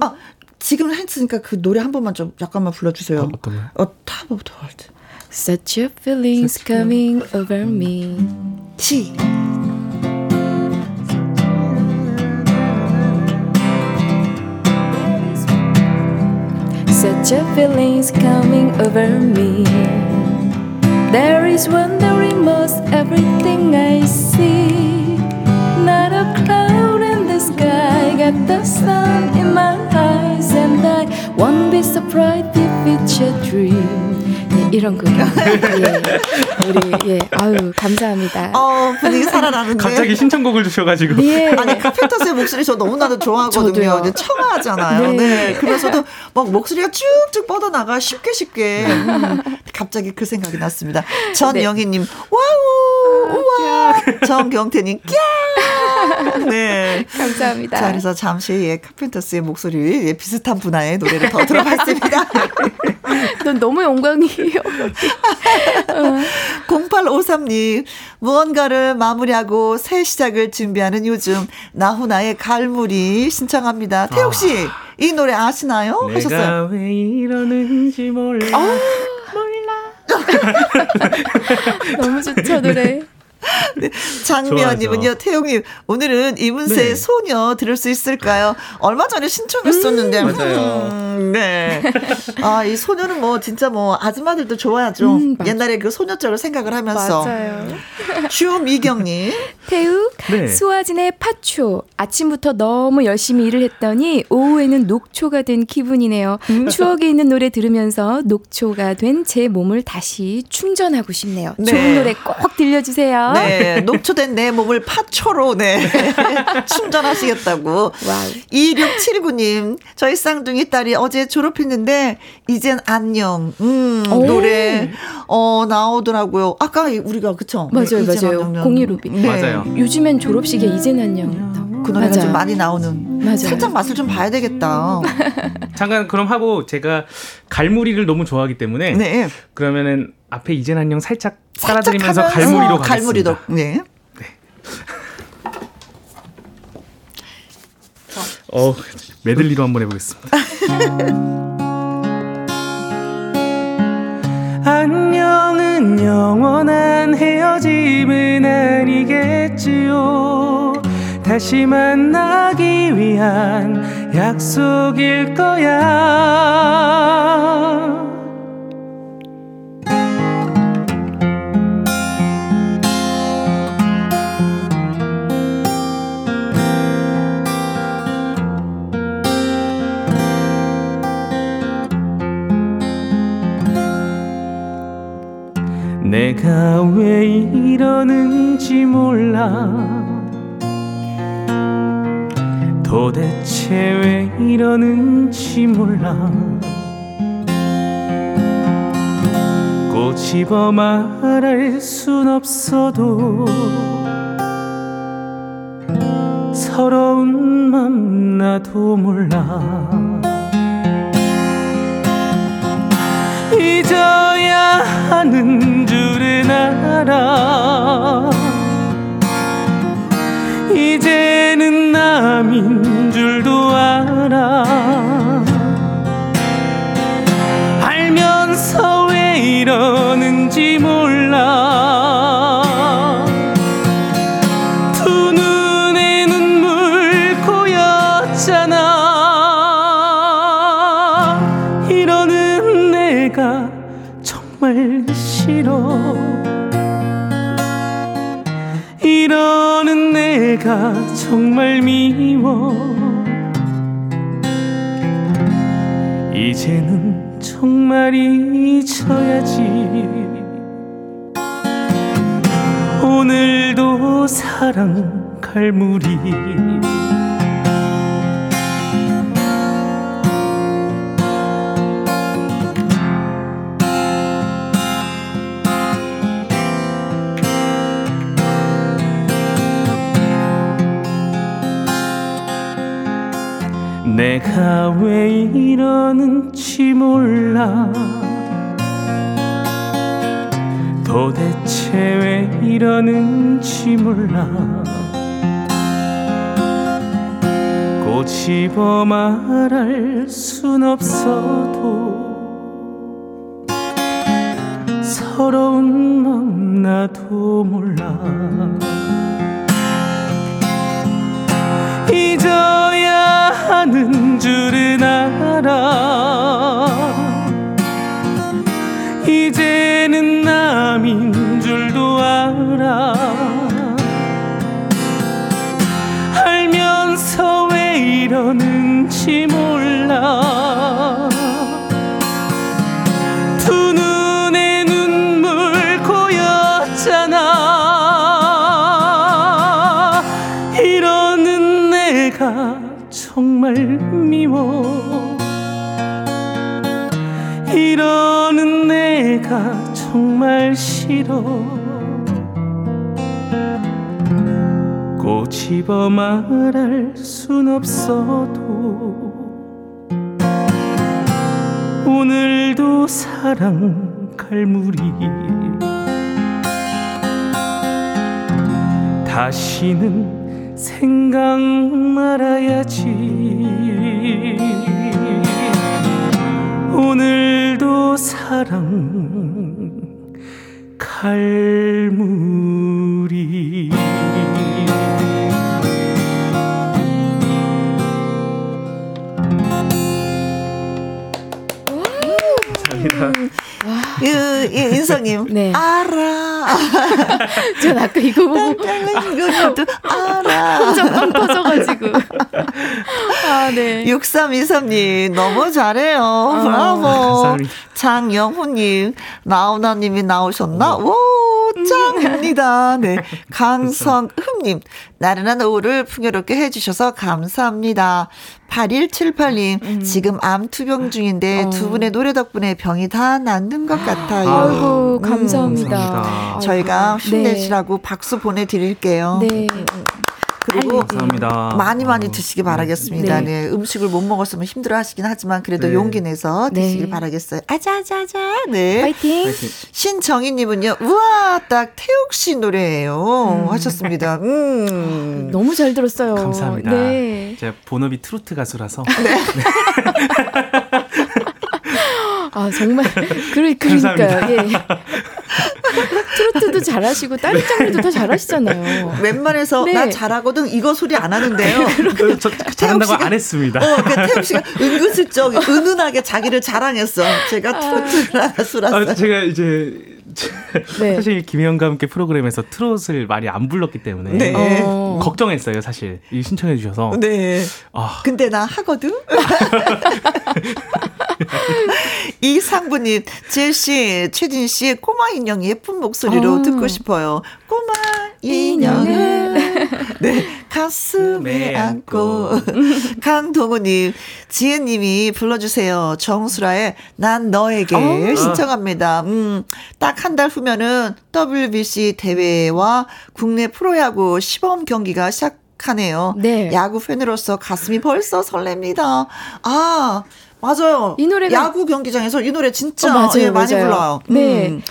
아, 지금 했으니까 그 노래 한 번만 좀 잠깐만 불러주세요. 어, 어떤 거요? 어, Top of the World. Such a feeling's coming over me. 시. Such a feeling's coming over me. There is wonder in most everything I see. Not a cloud in the sky, got the sun in my eyes, and I won't be surprised if it's a dream. 네, 이런 곡. 예. 우리, 예, 아유, 감사합니다. 어, 분위기 살아나는데. 갑자기 신청곡을 주셔가지고. 예. 아니 카펜터스의 목소리 저 너무나도 좋아하거든요. 근데 청아하잖아요. 네. 네. 그래서도 막 목소리가 쭉쭉 뻗어나가 쉽게 쉽게. 음, 갑자기 그 생각이 났습니다. 전영희님 와우 우와. 정경태님 꺄 네. 감사합니다. 자, 그래서 잠시 예, 카펜터스의 목소리 예, 비슷한 분야의 노래를 더 들어봤습니다. 너무 영광이에요. 0853님, 무언가를 마무리하고 새 시작을 준비하는 요즘, 나훈아의 갈무리 신청합니다. 태욱 씨, 이 노래 아시나요? 하셨어요. 내가 왜 이러는지 몰라. 너무 좋죠, 노래. 장미연님은요, 좋아하죠. 태용님, 오늘은 이문세의 네. 소녀 들을 수 있을까요? 얼마 전에 신청했었는데, 맞아요. 음, 네. 아, 이 소녀는 뭐, 진짜 뭐, 아줌마들도 좋아하죠. 음. 옛날에 그 소녀적을 생각을 하면서. 맞아요. 주미경님, 태욱, 네. 수와진의 파초. 아침부터 너무 열심히 일을 했더니 오후에는 녹초가 된 기분이네요. 음. 추억이 있는 노래 들으면서 녹초가 된 제 몸을 다시 충전하고 싶네요. 네. 좋은 노래 꼭 들려주세요. 네, 녹초된 내 몸을 파초로, 네, 충전하시겠다고. 와우. 2679님, 저희 쌍둥이 딸이 어제 졸업했는데, 이젠 안녕. 음, 오. 노래, 어, 나오더라고요. 아까 우리가, 그쵸? 맞아요, 네, 이젠 맞아요. 공이루비. 네. 맞아요. 요즘엔 졸업식에 이젠 안녕. 그 노래가 맞아요. 좀 많이 나오는. 맞아요. 살짝 맛을 좀 봐야 되겠다. 잠깐 그럼 하고 제가 갈무리를 너무 좋아하기 때문에 네. 그러면은 앞에 이젠 안녕 살짝 하면서 갈무리로 가겠습니다. 갈무리도. 네. 어 메들리로 한번 해보겠습니다. 안녕은 영원한 헤어짐은 아니겠지요. 다시 만나기 위한 약속일 거야. 내가 왜 이러는지 몰라. 도대체 왜 이러는지 몰라. 꼬집어 말할 순 없어도 서러운 맘 나도 몰라 잊어야 하는 줄은 알아 이제는 남인 줄도 알아. 알면서 왜 이러는지 몰라 내가 정말 미워. 이제는 정말 잊어야지. 오늘도 사랑 갈무리 내가 왜 이러는지 몰라. 도대체 왜 이러는지 몰라. 꼬집어 말할 순 없어도 서러운 맘 나도 몰라. 잊어야 하는 줄은 알아. 이제는 남인 줄도 알아. 알면서 왜 이러는지 몰라 정말 미워. 이러는 내가 정말 싫어. 꼬집어 말할 순 없어도 오늘도 사랑 갈무리. 다시는 생각 말아야지 오늘도 사랑 갈무리 감사합니다. 유, 유, 인성님. 네. 알아. 전 아까 이거 보고 이것도 알아. 혼자 빵 터져가지고. 아, 네. 6323님, 너무 잘해요. 브라보. 감사합니다. 장영훈님, 나훈아님이 나오셨나? 오, 짱입니다. 네. 강성흠님, 나른한 오후를 풍요롭게 해주셔서 감사합니다. 8178님, 지금 암 투병 중인데 두 분의 노래 덕분에 병이 다 낫는 것 같아요. 아이고, 음. 감사합니다. 감사합니다. 저희가. 힘내시라고 박수 보내드릴게요. 네. 그리고 감사합니다. 많이 많이 드시기 바라겠습니다. 네. 네. 음식을 못 먹었으면 힘들어 하시긴 하지만 그래도 네. 용기 내서 드시길 네. 바라겠어요. 아자아자아자. 네. 파이팅. 파이팅. 신정희 님은요, 우와, 딱 태욱 씨 노래예요. 하셨습니다. 음. 너무 잘 들었어요. 감사합니다. 네. 제가 본업이 트로트 가수라서 아, 정말. 그러, 그러니까요. 예. 트로트도 잘하시고, 다른 장르도 다 잘하시잖아요. 웬만해서 네. 나 잘하거든 이거 소리 안 하는데요. 저, 잘한다고 씨가- 안 했습니다. 어, 그 태욱 씨가 은근슬쩍 은은하게 자기를 자랑했어. 제가 트로트 가수라서. 아, 제가 이제 네. 사실 김혜영과 함께 프로그램에서 트롯을 많이 안 불렀기 때문에 네. 어. 걱정했어요 사실 이 신청해 주셔서 네. 아, 근데 나 하거든. 이상부님, 제시, 최진 씨의 꼬마 인형 예쁜 목소리로 어. 듣고 싶어요. 꼬마 인형을 네 가슴에 네, 안고. 강동우님, 지혜님이 불러주세요. 정수라의 난 너에게 어. 신청합니다. 음, 딱 한 달 후면은 WBC 대회와 국내 프로야구 시범 경기가 시작. 하네요. 네. 야구 팬으로서 가슴이 벌써 설렙니다. 아, 맞아요. 이 노래가- 야구 경기장에서 이 노래 진짜 어, 맞아요, 예, 많이 맞아요. 불러요. 네. 음.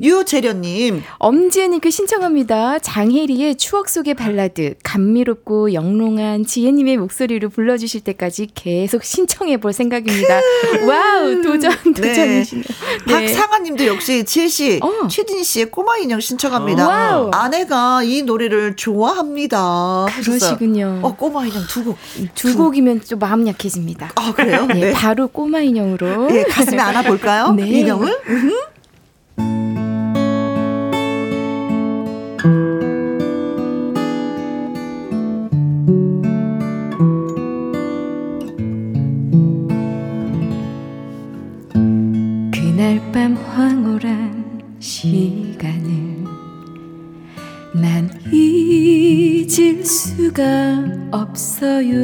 유재련님, 엄지혜님께 신청합니다. 장혜리의 추억 속의 발라드. 감미롭고 영롱한 지혜님의 목소리로 불러주실 때까지 계속 신청해볼 생각입니다. 와우, 도전, 도전이시네요. 네. 박상아님도 역시 지혜 씨, 어. 최진 씨의 꼬마 인형 신청합니다. 와우. 아내가 이 노래를 좋아합니다. 그러시군요. 어, 꼬마 인형 두 곡. 두 곡이면 좀 마음 약해집니다. 아, 그래요? 네, 네. 바로 꼬마 인형으로. 예, 가슴에 안아볼까요? 네. 인형을? 그날 밤 황홀한 시간을 난 잊을 수가 없어요.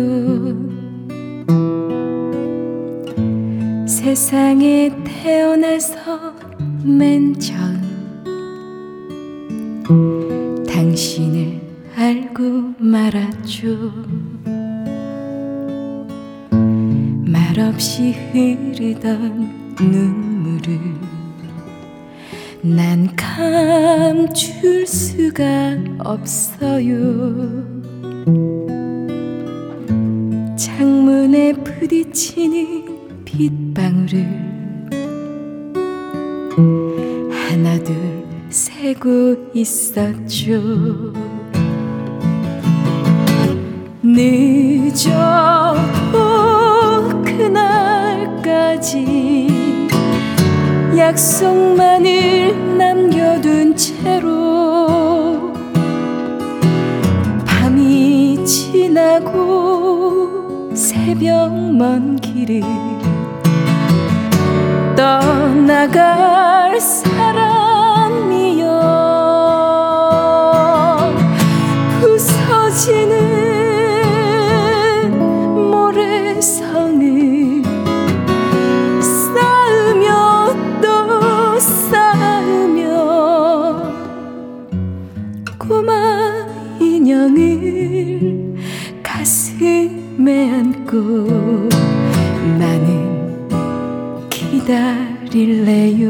세상에 태어나서 맨 처음 당신을 알고 말았죠. 말없이 흐르던 눈 물을 난 감출 수가 없어요. 창문에 부딪히는 빗방울을 하나둘 세고 있었죠. 늦어도 그날까지 약속만을 남겨둔 채로 밤이 지나고 새벽 먼 길을 떠나갈 사람 나는 기다릴래요.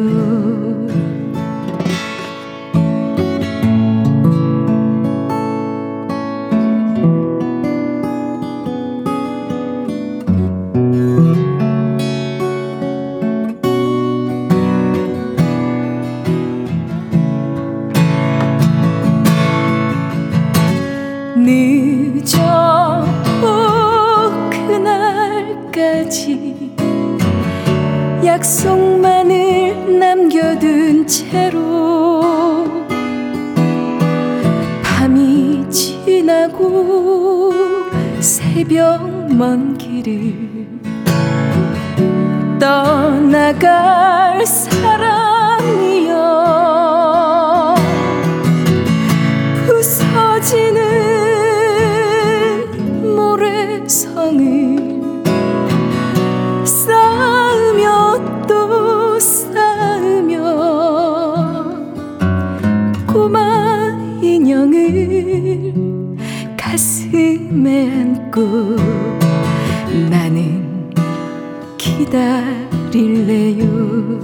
기다릴래요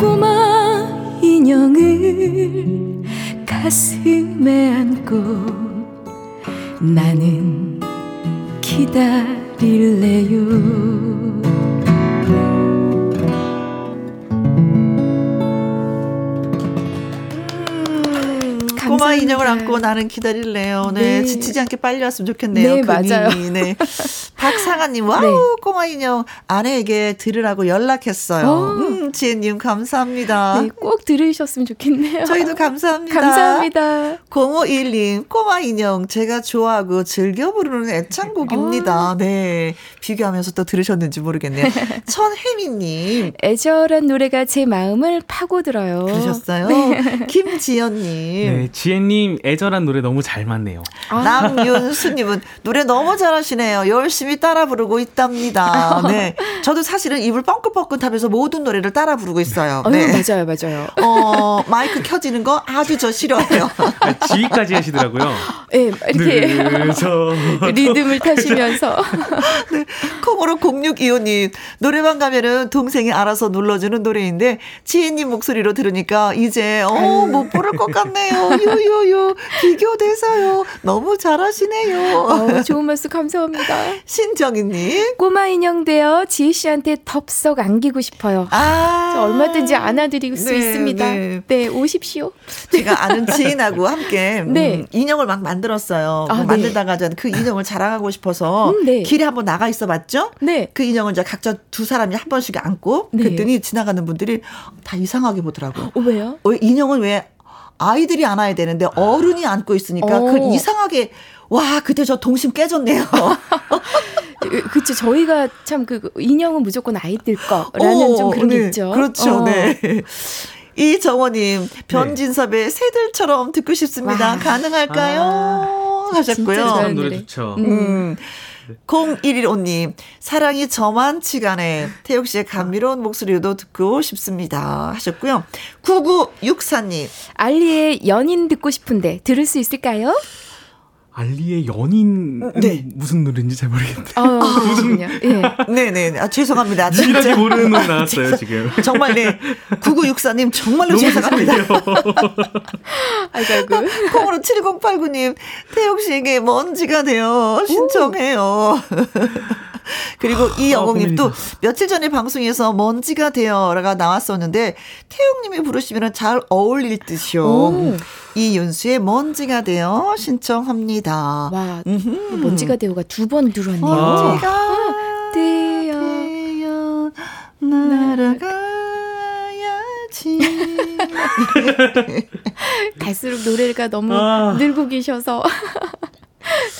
꼬마 인형을 가슴에 안고 나는 기다릴래요 꼬마 감사합니다. 인형을 안고 나는 기다릴래요. 네, 네. 지치지 않게 빨리 왔으면 좋겠네요. 네, 그 맞아요. 네. 박상아님, 와우, 네. 꼬마 인형 아내에게 들으라고 연락했어요. 어. 음, 지혜님 감사합니다. 네, 꼭 들으셨으면 좋겠네요. 저희도 감사합니다. 감사합니다. 0521님, 꼬마 인형, 제가 좋아하고 즐겨 부르는 어. 애창곡입니다. 네. 비교하면서 또 들으셨는지 모르겠네요. 천혜미님, 애절한 노래가 제 마음을 파고들어요. 그러셨어요? 김지연님, 네, 지혜님 애절한 노래 너무 잘 맞네요. 아. 남윤수님은 노래 너무 잘하시네요. 열심히 따라 부르고 있답니다. 네. 저도 사실은 입을 뻥긋뻥긋 하면서 모든 노래를 따라 부르고 있어요. 어, 네. 맞아요, 맞아요. 어, 마이크 켜지는 거 아주 저 싫어해요. 아, 지휘까지 하시더라고요. 네, 이렇게. 리듬을 타시면서 콩으로 0625님, 노래방 가면은 동생이 알아서 눌러주는 노래인데, 지혜님 목소리로 들으니까 이제, 어, 못 부를 것 같네요. 유유유. 비교돼서요. 너무 잘하시네요. 어, 좋은 말씀 감사합니다. 신 정희님, 꼬마 인형 되어 지희 씨한테 덥석 안기고 싶어요. 아. 저 얼마든지 안아드릴 수 네, 있습니다. 네. 네. 오십시오. 제가 아는 지인하고 함께 음, 네. 인형을 막 만들었어요. 아, 그 네. 만들다가 전 그 인형을 자랑하고 싶어서 음, 네. 길에 한번 나가 있어 봤죠? 네. 그 인형을 이제 각자 두 사람이 한 번씩 안고 네. 그랬더니 지나가는 분들이 다 이상하게 보더라고요. 어, 왜요? 어, 인형은 왜 아이들이 안아야 되는데 어른이 안고 있으니까 어. 그 이상하게 와 그때 저 동심 깨졌네요. 그쵸. 저희가 참 그 인형은 무조건 아이들 거라는 어, 좀 그런 게 네, 있죠. 그렇죠. 어. 네. 이정호님 변진섭의 새들처럼 듣고 싶습니다. 와. 가능할까요? 진짜 하셨고요. 노래. 좋죠. 음. 0115님, 사랑이 저만치간에 태욱 씨의 감미로운 목소리도 듣고 싶습니다. 하셨고요. 9964님, 알리의 연인 듣고 싶은데 들을 수 있을까요? 알리의 연인 네. 무슨 노래인지 잘 모르겠는데. 어, 그렇군요. 예. 네 네, 아, 죄송합니다. 진짜. 모르는 노래 나왔어요 지금. 정말 네. 9964님, 정말로 죄송합니다. 아이고. 콩으로 7089님, 태욱 씨에게 먼지가 되어 신청해요. 그리고 이 영웅님 또 고민이다. 며칠 전에 방송에서 먼지가 되어가 나왔었는데 태웅님이 부르시면 잘 어울릴 듯이요. 오. 이윤수의 먼지가 되어 신청합니다. 와, 음흠. 먼지가 되어가 두 번 들어왔네요. 먼지가 되어. 되어 날아가야지. 갈수록 노래가 너무 아. 늘고 계셔서.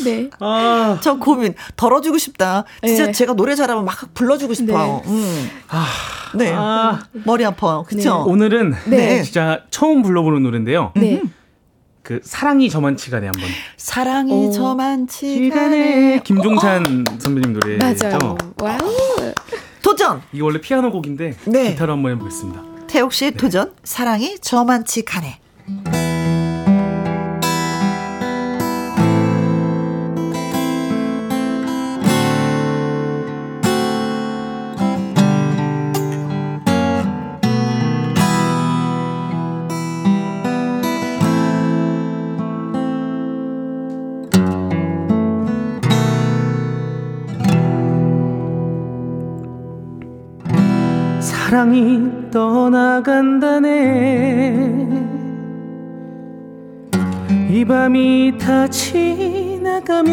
네. 아, 저 고민 덜어주고 싶다. 진짜 네. 제가 노래 잘하면 막 불러주고 싶어요. 음. 네. 아. 머리 아파요. 그쵸? 오늘은 네. 진짜 처음 불러보는 노래인데요. 네. 그 사랑이 저만치 가네 한번. 사랑이 오. 저만치 가네 시간에 김종찬 선배님 노래죠. 맞아요. 와우. 도전 이게 원래 피아노 곡인데 네. 기타로 한번 해보겠습니다. 태욱 씨의 도전 사랑이 저만치간에 사랑이 떠나간다네. 이 밤이 다 지나가면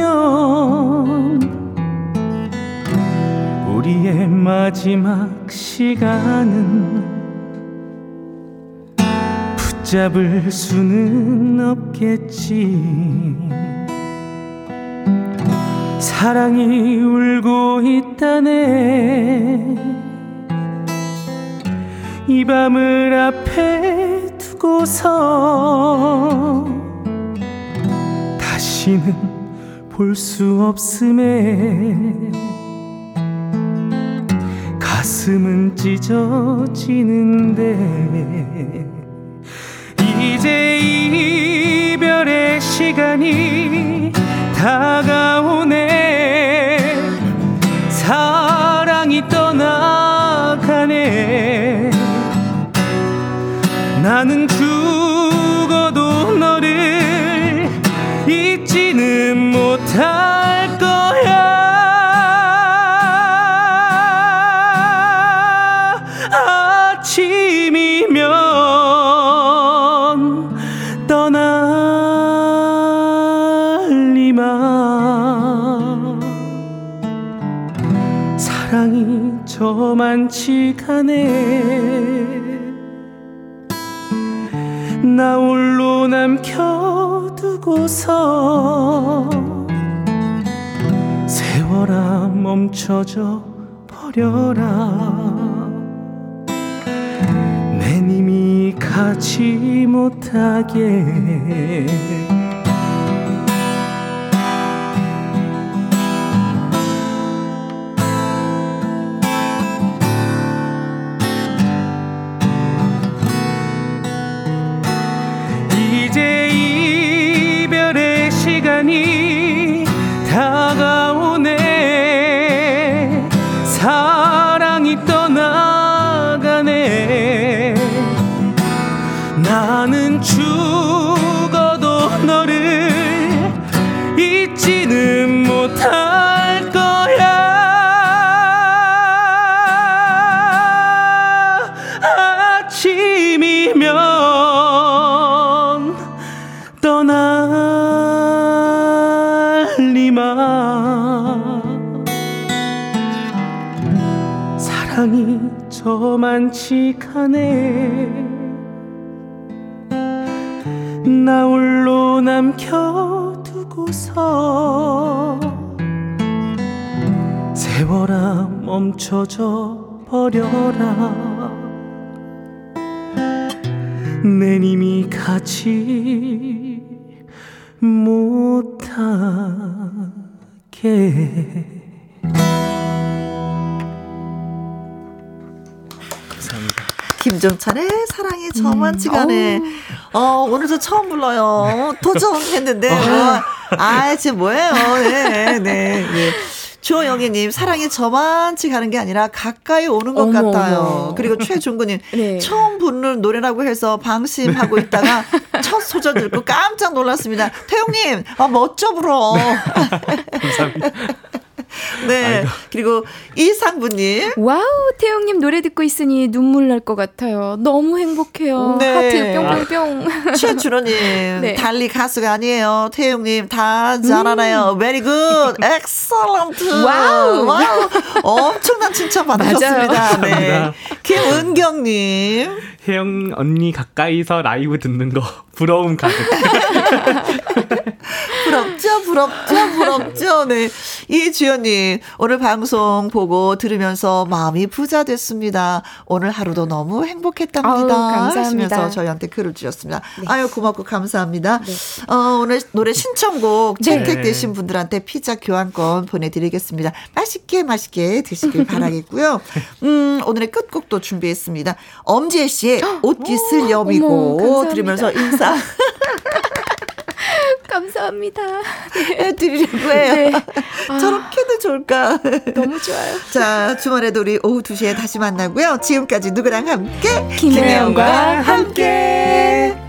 우리의 마지막 시간은 붙잡을 수는 없겠지. 사랑이 울고 있다네 이 밤을 앞에 두고서 다시는 볼 수 없음에 가슴은 찢어지는데 이제 이별의 시간이 다가오네. 사랑이 떠나 나는 죽어도 너를 잊지는 못할 거야. 아침이면 떠날리만 사랑이 저만치 가네 나 홀로 남겨두고서 세월아 멈춰져 버려라. 내 님이 가지 못하게 가네 나 홀로 남겨두고서 세월아 멈춰져 버려라. 내 님이 가지 김종찬의 사랑이 저만치가 네. 어, 오늘 저 처음 불러요. 도전 했는데. 아, 아, 지금 뭐예요. 네, 네, 네. 주영희님, 사랑이 저만치 가는 게 아니라 가까이 오는 것 어머, 같아요. 어머. 그리고 최중구님, 네. 처음 부르는 노래라고 해서 방심하고 있다가 첫 소절 듣고 깜짝 놀랐습니다. 태용님, 아, 멋져 불어. 감사합니다. 네. 그리고 이상부님, 와우, 태용님 노래 듣고 있으니 눈물 날 것 같아요. 너무 행복해요. 네. 하트 뿅뿅뿅. 최준호님, 네. 달리 가수가 아니에요. 태용님, 다 잘알아요. Very good. Excellent. 음. 와우. 와우. 엄청난 칭찬 받으셨습니다. 네. 김은경님. 혜영 언니 가까이서 라이브 듣는 거 부러움 가득. 부럽죠, 부럽죠, 부럽죠. 네. 이주연님, 오늘 방송 보고 들으면서 마음이 부자 됐습니다. 오늘 하루도 너무 행복했답니다. 아우, 감사합니다. 저희한테 글을 주셨습니다. 아유, 고맙고 감사합니다. 어, 오늘 노래 신청곡 채택되신 분들한테 피자 교환권 보내드리겠습니다. 맛있게, 맛있게 드시길 바라겠고요. 음, 오늘의 끝곡도 준비했습니다. 엄지혜 씨의 옷깃을 여미고. 들으면서 인사 감사합니다. 해드리려고 해요. 네. 저렇게도 좋을까? 너무 좋아요. 자, 주말에도 우리 오후 2시에 다시 만나고요. 지금까지 누구랑 함께? 김혜영과 함께.